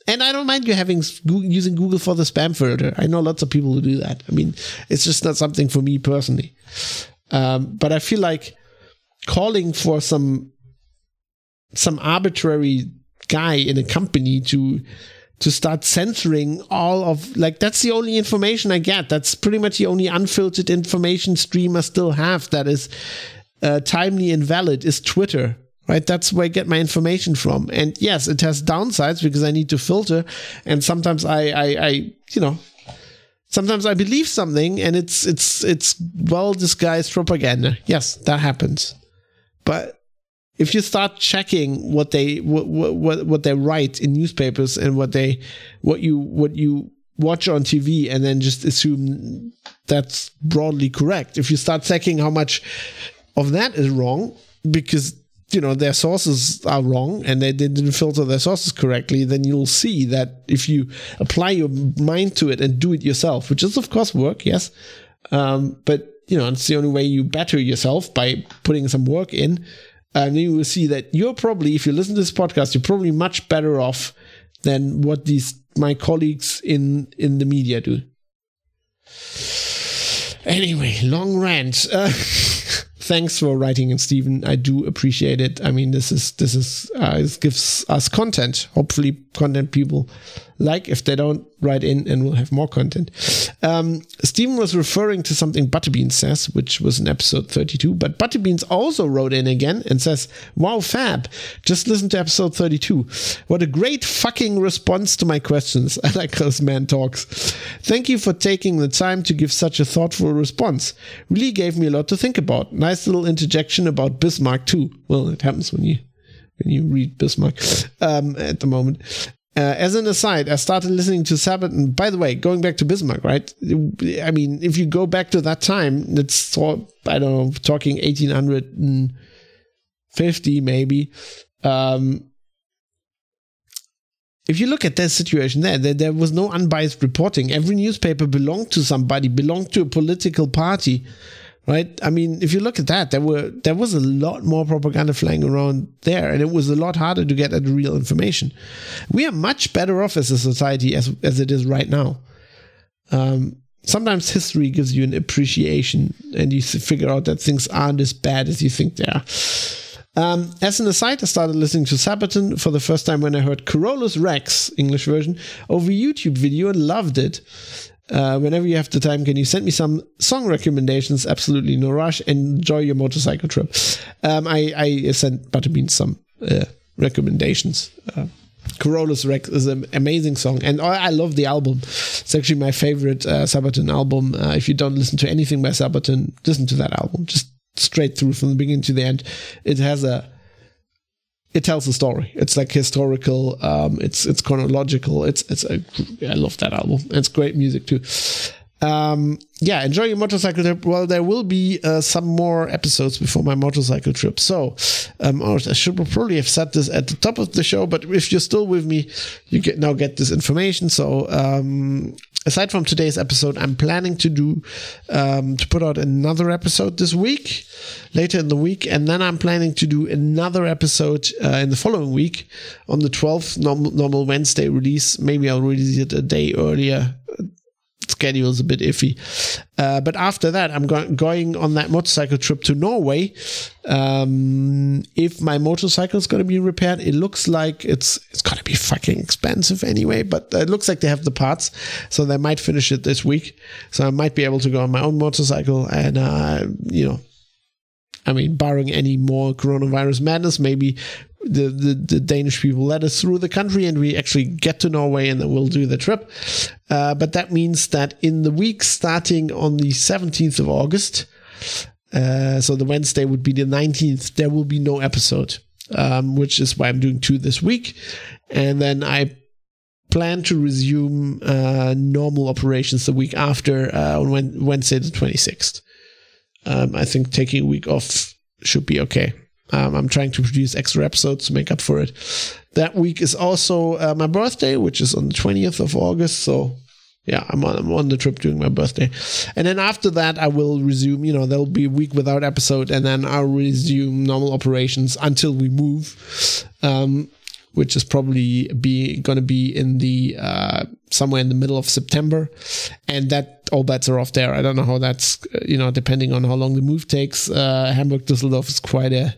And I don't mind you having using Google for the spam filter. I know lots of people who do that. I mean, it's just not something for me personally. Um, but I feel like calling for some some arbitrary guy in a company to to start censoring all of like that's the only information I get. That's pretty much the only unfiltered information stream I still have that is uh, timely and valid is Twitter right? That's where I get my information from. And yes, it has downsides because I need to filter. And sometimes I, I, I you know, sometimes I believe something and it's, it's, it's well disguised propaganda. Yes, that happens. But if you start checking what they, what, what, what they write in newspapers and what they, what you, what you, watch on TV and then just assume that's broadly correct. If you start checking how much of that is wrong, because you know their sources are wrong and they didn't filter their sources correctly then you'll see that if you apply your mind to it and do it yourself which is of course work yes. Um, but you know it's the only way you better yourself by putting some work in. And you will see that you're probably if you listen to this podcast you're probably much better off than what these my colleagues in in the media do. Anyway long rant. uh, thanks for writing and Stephen. I do appreciate it. I mean, this is this is uh, this gives us content. Hopefully, content people like. If they don't, write in and we'll have more content. Um, Stephen was referring to something Butterbean says, which was in episode 32. But Butterbeans also wrote in again and says, "Wow, fab! Just listen to episode 32. What a great fucking response to my questions. I like those man talks. Thank you for taking the time to give such a thoughtful response. Really gave me a lot to think about. Nice little interjection about Bismarck too. Well, it happens when you when you read Bismarck um, at the moment. Uh, as an aside, I started listening to Sabaton. And by the way, going back to Bismarck, right? I mean, if you go back to that time, it's I don't know, talking 1850 maybe. Um, if you look at that situation there, there, there was no unbiased reporting. Every newspaper belonged to somebody, belonged to a political party right? I mean, if you look at that, there were there was a lot more propaganda flying around there, and it was a lot harder to get at real information. We are much better off as a society as as it is right now. Um, sometimes history gives you an appreciation, and you figure out that things aren't as bad as you think they are. Um, as an aside, I started listening to Sabaton for the first time when I heard Carolus Rex English version over YouTube video and loved it. Uh, whenever you have the time, can you send me some song recommendations? Absolutely no rush. Enjoy your motorcycle trip. Um, I, I sent Butterbean some uh, recommendations. Uh, Carolus Rex is an amazing song, and I, I love the album. It's actually my favorite uh, Sabaton album. Uh, if you don't listen to anything by Sabaton, listen to that album. Just straight through from the beginning to the end. It has a it tells a story. It's like historical. Um, it's it's chronological. It's it's a, I love that album. It's great music too. Um, yeah, enjoy your motorcycle trip. Well, there will be uh, some more episodes before my motorcycle trip. So, um, I should probably have said this at the top of the show, but if you're still with me, you get now get this information. So, um, aside from today's episode, I'm planning to do um, to put out another episode this week, later in the week, and then I'm planning to do another episode uh, in the following week on the 12th normal, normal Wednesday release. Maybe I'll release it a day earlier schedule is a bit iffy. Uh, but after that, I'm go- going on that motorcycle trip to Norway. Um, if my motorcycle is going to be repaired, it looks like it's it's going to be fucking expensive anyway. But it looks like they have the parts, so they might finish it this week. So I might be able to go on my own motorcycle and uh, you know. I mean, barring any more coronavirus madness, maybe the, the, the, Danish people let us through the country and we actually get to Norway and then we'll do the trip. Uh, but that means that in the week starting on the 17th of August, uh, so the Wednesday would be the 19th, there will be no episode, um, which is why I'm doing two this week. And then I plan to resume uh, normal operations the week after uh, on Wednesday the 26th. Um, I think taking a week off should be okay. Um, I'm trying to produce extra episodes to make up for it. That week is also uh, my birthday, which is on the 20th of August. So, yeah, I'm on, I'm on the trip during my birthday. And then after that, I will resume, you know, there'll be a week without episode, and then I'll resume normal operations until we move. Um, which is probably be going to be in the uh, somewhere in the middle of September, and that all bets are off there. I don't know how that's you know depending on how long the move takes. Uh, Hamburg Düsseldorf is quite a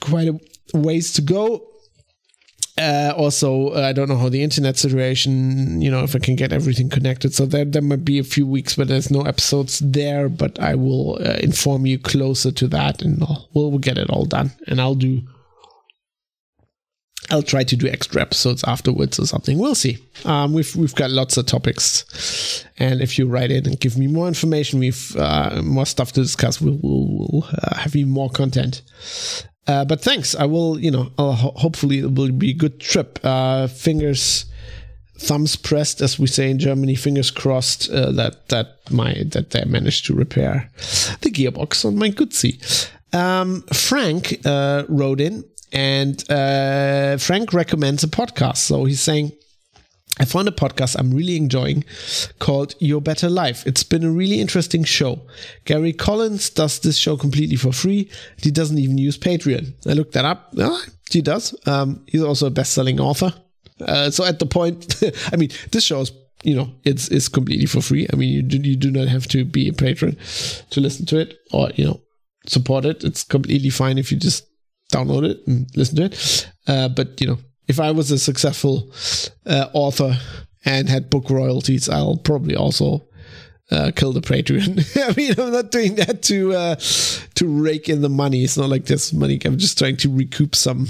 quite a ways to go. Uh, also, uh, I don't know how the internet situation, you know, if I can get everything connected. So there, there might be a few weeks where there's no episodes there, but I will uh, inform you closer to that, and we'll, we'll get it all done. And I'll do, I'll try to do extra episodes afterwards or something. We'll see. Um, we've we've got lots of topics, and if you write in and give me more information, we've uh, more stuff to discuss. We'll, we'll, we'll uh, have even more content. Uh, but thanks. I will, you know, ho- hopefully it will be a good trip. Uh, fingers, thumbs pressed, as we say in Germany. Fingers crossed uh, that that my that they managed to repair the gearbox on my Guzzi. Um, Frank uh, wrote in, and uh, Frank recommends a podcast. So he's saying I found a podcast I'm really enjoying called Your Better Life. It's been a really interesting show. Gary Collins does this show completely for free. He doesn't even use Patreon. I looked that up. Oh, he does. Um, he's also a best-selling author. Uh, so at the point, I mean, this show is, you know, it's it's completely for free. I mean, you do, you do not have to be a patron to listen to it or you know support it. It's completely fine if you just download it and listen to it. Uh, but you know, if I was a successful uh, author and had book royalties, I'll probably also uh, kill the Patreon. I mean, I'm not doing that to uh, to rake in the money. It's not like this money. I'm just trying to recoup some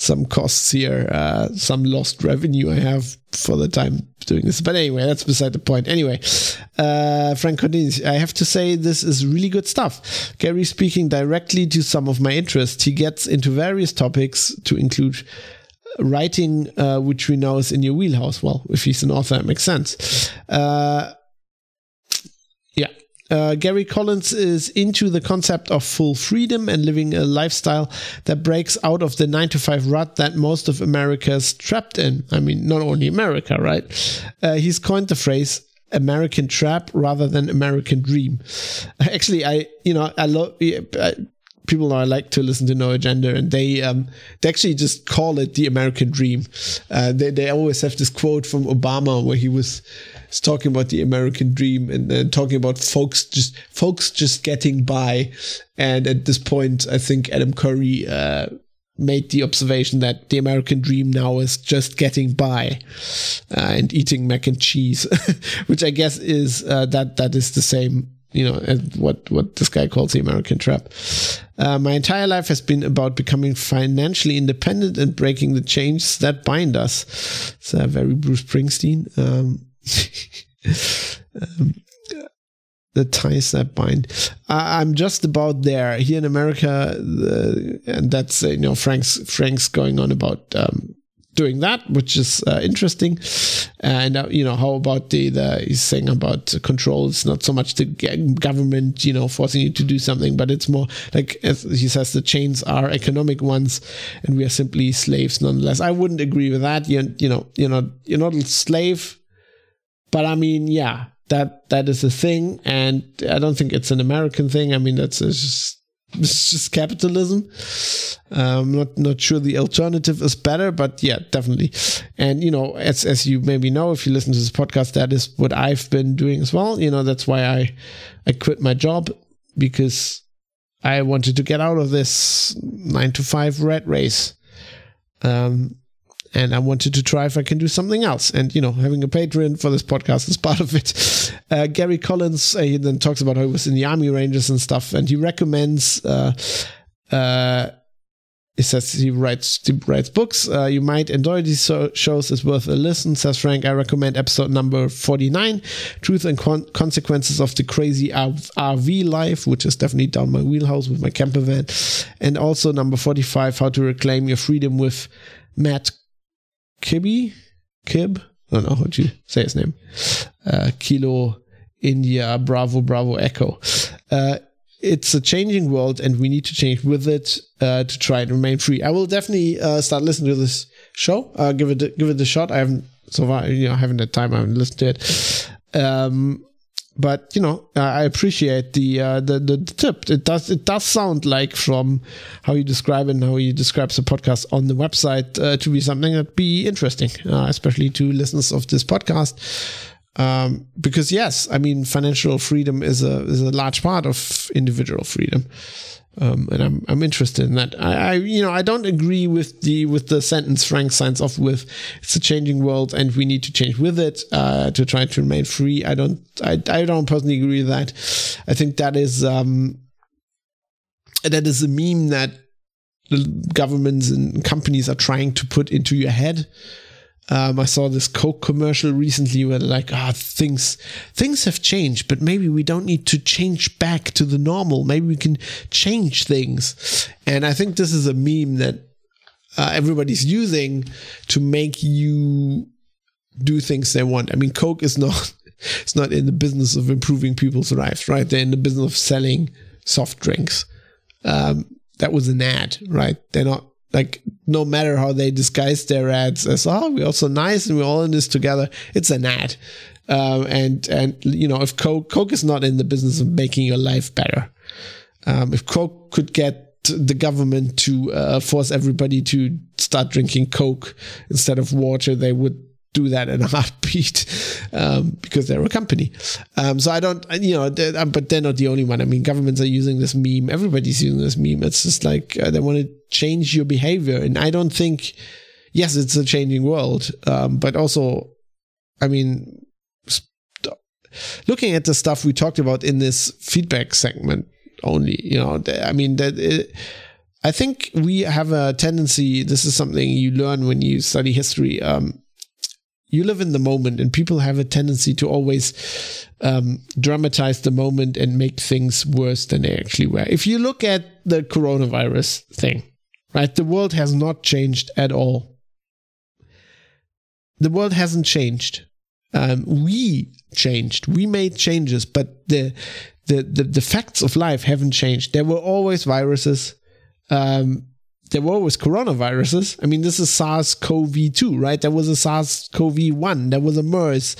some costs here, uh, some lost revenue I have for the time doing this. But anyway, that's beside the point. Anyway, uh, Frank continues. I have to say this is really good stuff. Gary speaking directly to some of my interests. He gets into various topics to include writing, uh, which we know is in your wheelhouse. Well, if he's an author, it makes sense. Uh, yeah. Uh, Gary Collins is into the concept of full freedom and living a lifestyle that breaks out of the nine to five rut that most of America is trapped in. I mean, not only America, right? Uh, he's coined the phrase American trap rather than American dream. Actually, I, you know, I love, people I like to listen to No Agenda, and they um, they actually just call it the American dream. Uh, they they always have this quote from Obama where he was, talking about the American dream and then talking about folks just folks just getting by. And at this point, I think Adam Curry. Uh, made the observation that the American dream now is just getting by uh, and eating mac and cheese, which I guess is uh, that that is the same you know what what this guy calls the American trap. Uh, my entire life has been about becoming financially independent and breaking the chains that bind us. It's uh, very Bruce Springsteen. Um, um, the ties that bind. I, am just about there here in America, the, and that's uh, you know Frank's Frank's going on about um, doing that, which is uh, interesting. And uh, you know, how about the, the he's saying about control? It's not so much the government, you know, forcing you to do something, but it's more like as he says, the chains are economic ones, and we are simply slaves nonetheless. I wouldn't agree with that. You you know, you're not you're not a slave, but I mean, yeah, that that is a thing, and I don't think it's an American thing. I mean, that's just it's just capitalism. I'm not not sure the alternative is better, but yeah, definitely. And you know, as as you maybe know, if you listen to this podcast, that is what I've been doing as well. You know, that's why I I quit my job because I wanted to get out of this nine to five rat race. Um, and I wanted to try if I can do something else. And you know, having a Patreon for this podcast is part of it. Uh, Gary Collins uh, he then talks about how he was in the Army Rangers and stuff, and he recommends. Uh, uh, he says he writes he writes books. Uh, you might enjoy these so- shows. It's worth a listen, says Frank. I recommend episode number forty nine, "Truth and Con- Consequences of the Crazy RV Life," which is definitely down my wheelhouse with my camper van, and also number forty five, "How to Reclaim Your Freedom" with Matt Kibbe, Kib, I don't know how you say his name. Uh, Kilo India Bravo Bravo Echo. Uh, it's a changing world, and we need to change with it uh, to try and remain free. I will definitely uh, start listening to this show. Uh, give it give it a shot. I haven't so far, you know, I haven't had time. I haven't listened to it. Um, but you know, I appreciate the, uh, the, the tip. It does it does sound like from how you describe it and how you describe the podcast on the website uh, to be something that'd be interesting, uh, especially to listeners of this podcast. Um, because yes, I mean, financial freedom is a is a large part of individual freedom. Um, and I'm I'm interested in that. I, I, you know I don't agree with the with the sentence Frank signs off with. It's a changing world, and we need to change with it uh, to try to remain free. I don't I, I don't personally agree with that. I think that is um, that is a meme that the governments and companies are trying to put into your head um, I saw this Coke commercial recently where like, ah, things things have changed, but maybe we don't need to change back to the normal. Maybe we can change things. And I think this is a meme that uh, everybody's using to make you do things they want. I mean, Coke is not it's not in the business of improving people's lives, right? They're in the business of selling soft drinks. Um, that was an ad, right? They're not like no matter how they disguise their ads as oh we're also nice and we're all in this together it's an ad. Um, and and you know if coke coke is not in the business of making your life better um, if coke could get the government to uh, force everybody to start drinking coke instead of water they would do that in a heartbeat um, because they're a company. Um, so I don't, you know, they're, uh, but they're not the only one. I mean, governments are using this meme. Everybody's using this meme. It's just like uh, they want to change your behavior. And I don't think, yes, it's a changing world, um, but also, I mean, looking at the stuff we talked about in this feedback segment only, you know, I mean, that. It, I think we have a tendency. This is something you learn when you study history. Um, you live in the moment and people have a tendency to always um, dramatize the moment and make things worse than they actually were. If you look at the coronavirus thing right the world has not changed at all. The world hasn't changed. Um, we changed. We made changes but the, the the the facts of life haven't changed. There were always viruses. Um, there were always coronaviruses. I mean, this is SARS-CoV-2, right? There was a SARS-CoV-1. There was a MERS.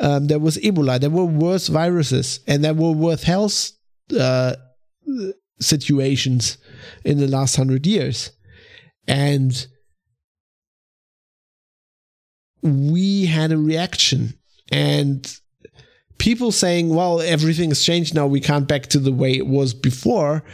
Um, there was Ebola. There were worse viruses, and there were worse health uh, situations in the last hundred years, and we had a reaction, and people saying, "Well, everything has changed now. We can't back to the way it was before."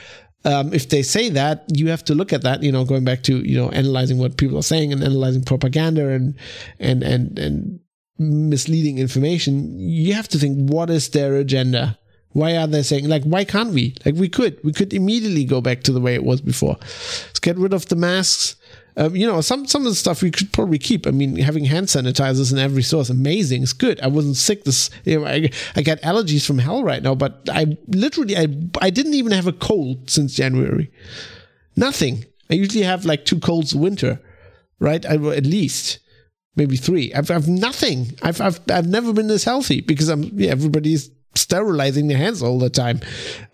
Um, if they say that, you have to look at that. You know, going back to you know analyzing what people are saying and analyzing propaganda and and and and misleading information. You have to think, what is their agenda? Why are they saying like why can't we? Like we could, we could immediately go back to the way it was before. Let's get rid of the masks. Um, you know, some some of the stuff we could probably keep. I mean, having hand sanitizers in every store is amazing. It's good. I wasn't sick. This, you know, I, I got allergies from hell right now, but I literally, I, I didn't even have a cold since January. Nothing. I usually have like two colds a winter, right? I, at least maybe three. I've, I've nothing. I've, I've, I've never been this healthy because I'm, yeah, everybody's sterilizing their hands all the time,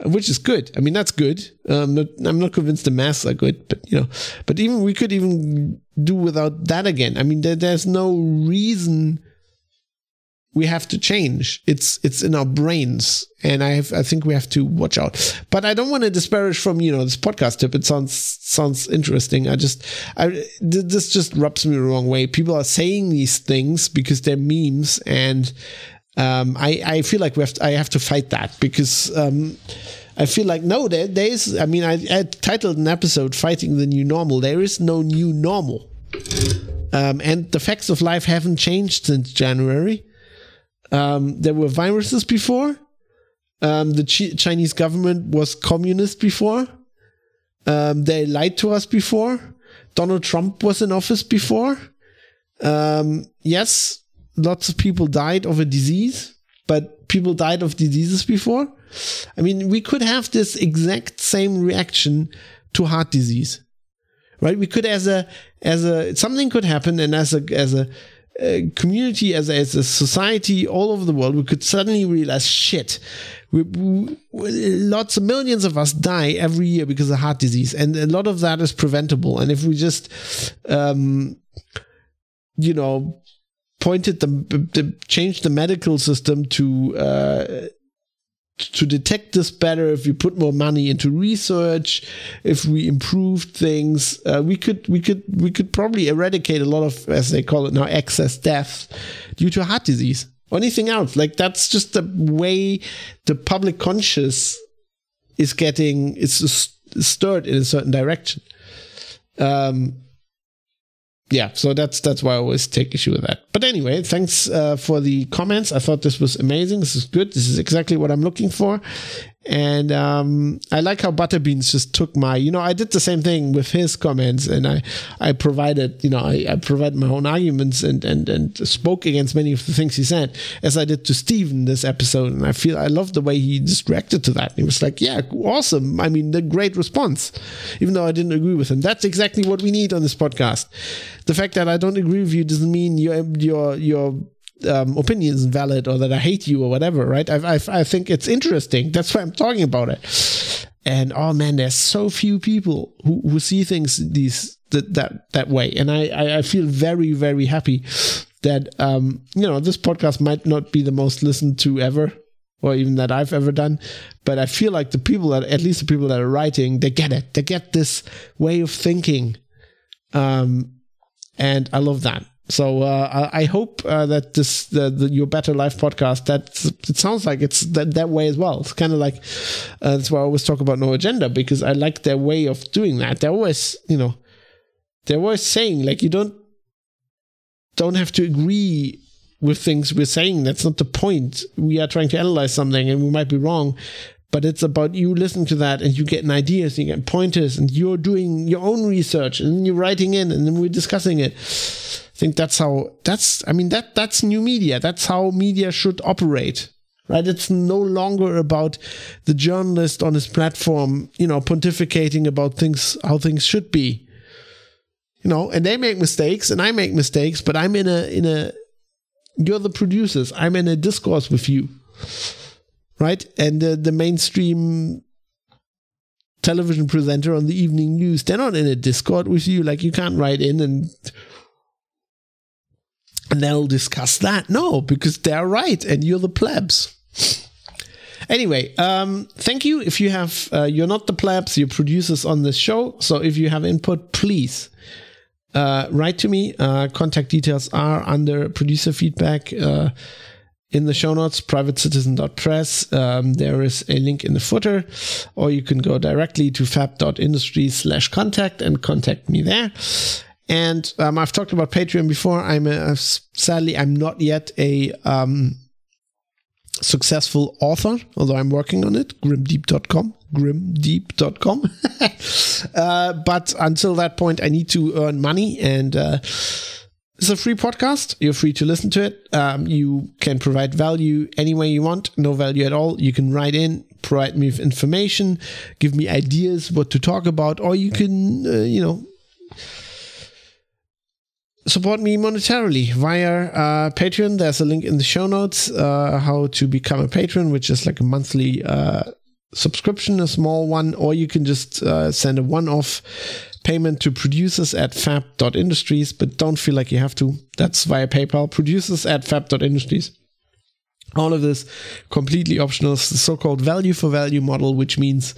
which is good. I mean, that's good. Um, I'm not convinced the masks are good, but you know, but even we could even do without that again. I mean, there, there's no reason we have to change. It's it's in our brains, and I have, I think we have to watch out. But I don't want to disparage from you know this podcast tip. It sounds sounds interesting. I just I this just rubs me the wrong way. People are saying these things because they're memes, and um, I, I feel like we have to, I have to fight that because um, I feel like no there, there is I mean I, I, titled an episode fighting the new normal. There is no new normal. Um, and the facts of life haven't changed since January. Um, there were viruses before. Um, the Ch- Chinese government was communist before. Um, they lied to us before. Donald Trump was in office before. Yes lots of people died of a disease, but people died of diseases before. I mean, we could have this exact same reaction to heart disease, right? We could, as a, as a, something could happen, and as a, as a, a community, as a, as a society all over the world, we could suddenly realize, shit, we, we, lots of millions of us die every year because of heart disease, and a lot of that is preventable. And if we just, um, you know, pointed the, the changed the medical system to uh, to detect this better. If we put more money into research if we improved things uh, we could we could we could probably eradicate a lot of as they call it now excess deaths due to heart disease. Or anything else? Like that's just the way the public conscious is getting is stirred in a certain direction. Um yeah, so that's that's why I always take issue with that. But anyway, thanks uh, for the comments. I thought this was amazing. This is good. This is exactly what I'm looking for. And um, I like how Butterbeans just took my, you know, I did the same thing with his comments, and I, I provided, you know, I, I provided my own arguments and and and spoke against many of the things he said, as I did to Steven this episode. And I feel I love the way he just reacted to that. He was like, "Yeah, awesome. I mean, the great response," even though I didn't agree with him. That's exactly what we need on this podcast. The fact that I don't agree with you doesn't mean your your your um, opinion is valid or that I hate you or whatever, right? I, I, I think it's interesting. That's why I'm talking about it. And oh man, there's so few people who, who see things these that that, that way, and I, I feel very very happy that um you know this podcast might not be the most listened to ever or even that I've ever done. But I feel like the people that, at least the people that are writing, they get it. They get this way of thinking. Um, and I love that. So uh, I hope uh, that this the, the, your better life podcast that it sounds like it's that, that way as well. It's kind of like uh, that's why I always talk about no agenda because I like their way of doing that. They're always you know they're always saying like you don't don't have to agree with things we're saying. That's not the point. We are trying to analyze something and we might be wrong, but it's about you listening to that and you getting ideas, you get pointers, and you're doing your own research and you're writing in and then we're discussing it think that's how that's I mean that that's new media. That's how media should operate. Right? It's no longer about the journalist on his platform, you know, pontificating about things how things should be. You know, and they make mistakes and I make mistakes, but I'm in a in a you're the producers. I'm in a discourse with you. Right? And uh, the mainstream television presenter on the evening news, they're not in a Discord with you. Like you can't write in and and they'll discuss that. No, because they're right and you're the plebs. Anyway, um, thank you. If you have, uh, you're not the plebs, you're producers on this show. So if you have input, please uh, write to me. Uh, contact details are under producer feedback uh, in the show notes, privatecitizen.press. Um, there is a link in the footer, or you can go directly to fab.industries slash contact and contact me there. And um, I've talked about Patreon before. I'm a, sadly I'm not yet a um, successful author, although I'm working on it. Grimdeep.com, grimdeep.com. uh, but until that point, I need to earn money, and uh, it's a free podcast. You're free to listen to it. Um, you can provide value any way you want. No value at all. You can write in, provide me with information, give me ideas what to talk about, or you can, uh, you know support me monetarily via uh, Patreon. There's a link in the show notes uh, how to become a patron, which is like a monthly uh, subscription, a small one, or you can just uh, send a one off payment to producers at fab.industries, but don't feel like you have to. That's via PayPal, producers at fab.industries. All of this completely optional. The so called value for value model, which means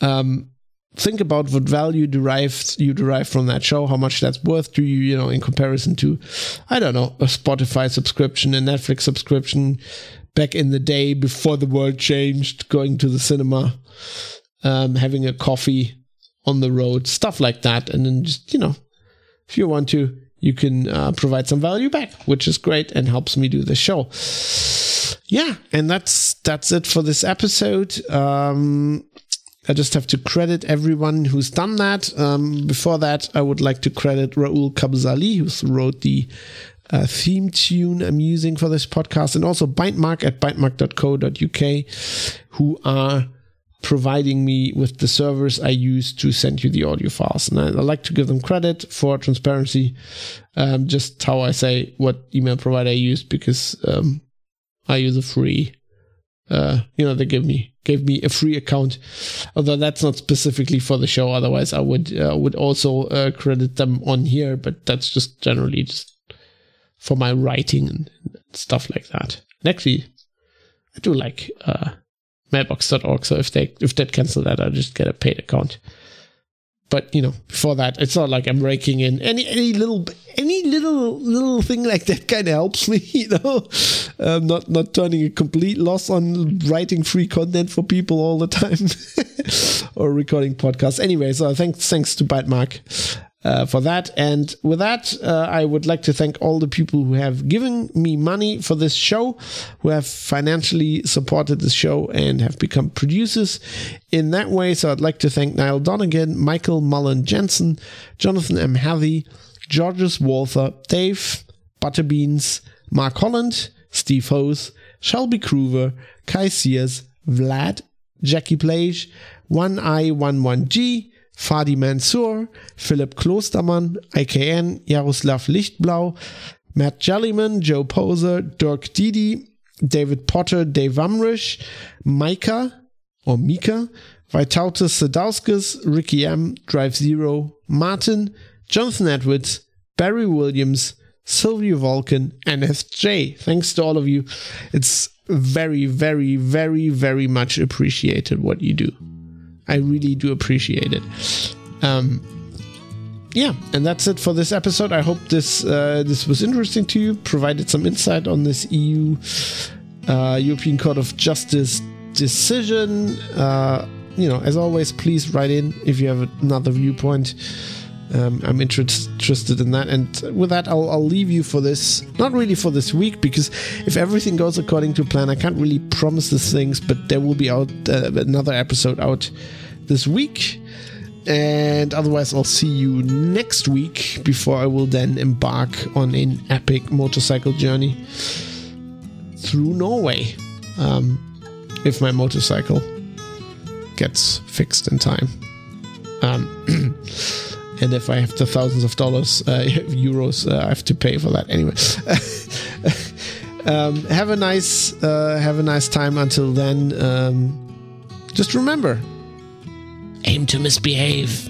um, think about what value derives you derive from that show, how much that's worth to you, you know, in comparison to, I don't know, a Spotify subscription, a Netflix subscription back in the day before the world changed, going to the cinema, um, having a coffee on the road, stuff like that. And then just, you know, if you want to, you can uh, provide some value back, which is great and helps me do the show. Yeah, and that's that's it for this episode. Um, I just have to credit everyone who's done that. Um, before that, I would like to credit Raul Kabzali, who wrote the uh, theme tune I'm using for this podcast, and also Bytemark at bytemark.co.uk, who are providing me with the servers I use to send you the audio files. And I, I like to give them credit for transparency, um, just how I say what email provider I use, because um, I use a free uh, you know, they give me gave me a free account. Although that's not specifically for the show. Otherwise, I would uh, would also uh, credit them on here. But that's just generally just for my writing and stuff like that. Actually, I do like uh, mailbox.org. So if they if they cancel that, I just get a paid account but you know before that it's not like i'm raking in any any little any little little thing like that kind of helps me you know? Um, not not turning a complete loss on writing free content for people all the time or recording podcasts. Anyway so thanks thanks to Bytemark uh, for that. And with that, uh, I would like to thank all the people who have given me money for this show, who have financially supported the show and have become producers in that way. So I'd like to thank Niall Donegan, Michael Mullen Jensen, Jonathan M. Hathy, Georges Walther, Dave, Butterbeans, Mark Holland, Steve Hose, Shelby Kruver, Kai Sears, Vlad, Jackie Plage, 1i11g, Fadi Mansour, Philipp Klostermann, IKN, Jaroslav Lichtblau, Matt Jellyman, Joe Poser, Dirk Didi, David Potter, Dave Amrish, Micah or Mika, Vitautas Sadauskis, Ricky M, Drive Zero, Martin, Jonathan Edwards, Barry Williams, Sylvia Vulcan, FJ. Thanks to all of you. It's very, very, very, very much appreciated what you do. I really do appreciate it. Um, yeah, and that's it for this episode. I hope this uh, this was interesting to you, provided some insight on this EU uh, European Court of Justice decision. Uh, you know, as always, please write in if you have another viewpoint. Um, I'm interested in that. And with that, I'll, I'll, leave you for this. Not really for this week, because if everything goes according to plan, I can't really promise these things, but there will be out uh, another episode out this week. and otherwise, I'll see you next week before I will then embark on an epic motorcycle journey through Norway. Um, if my motorcycle gets fixed in time. Um, and if I have the thousands of dollars, uh, euros, uh, I have to pay for that anyway. um, have a nice, uh, have a nice time. Until then, um, just remember, aim to misbehave.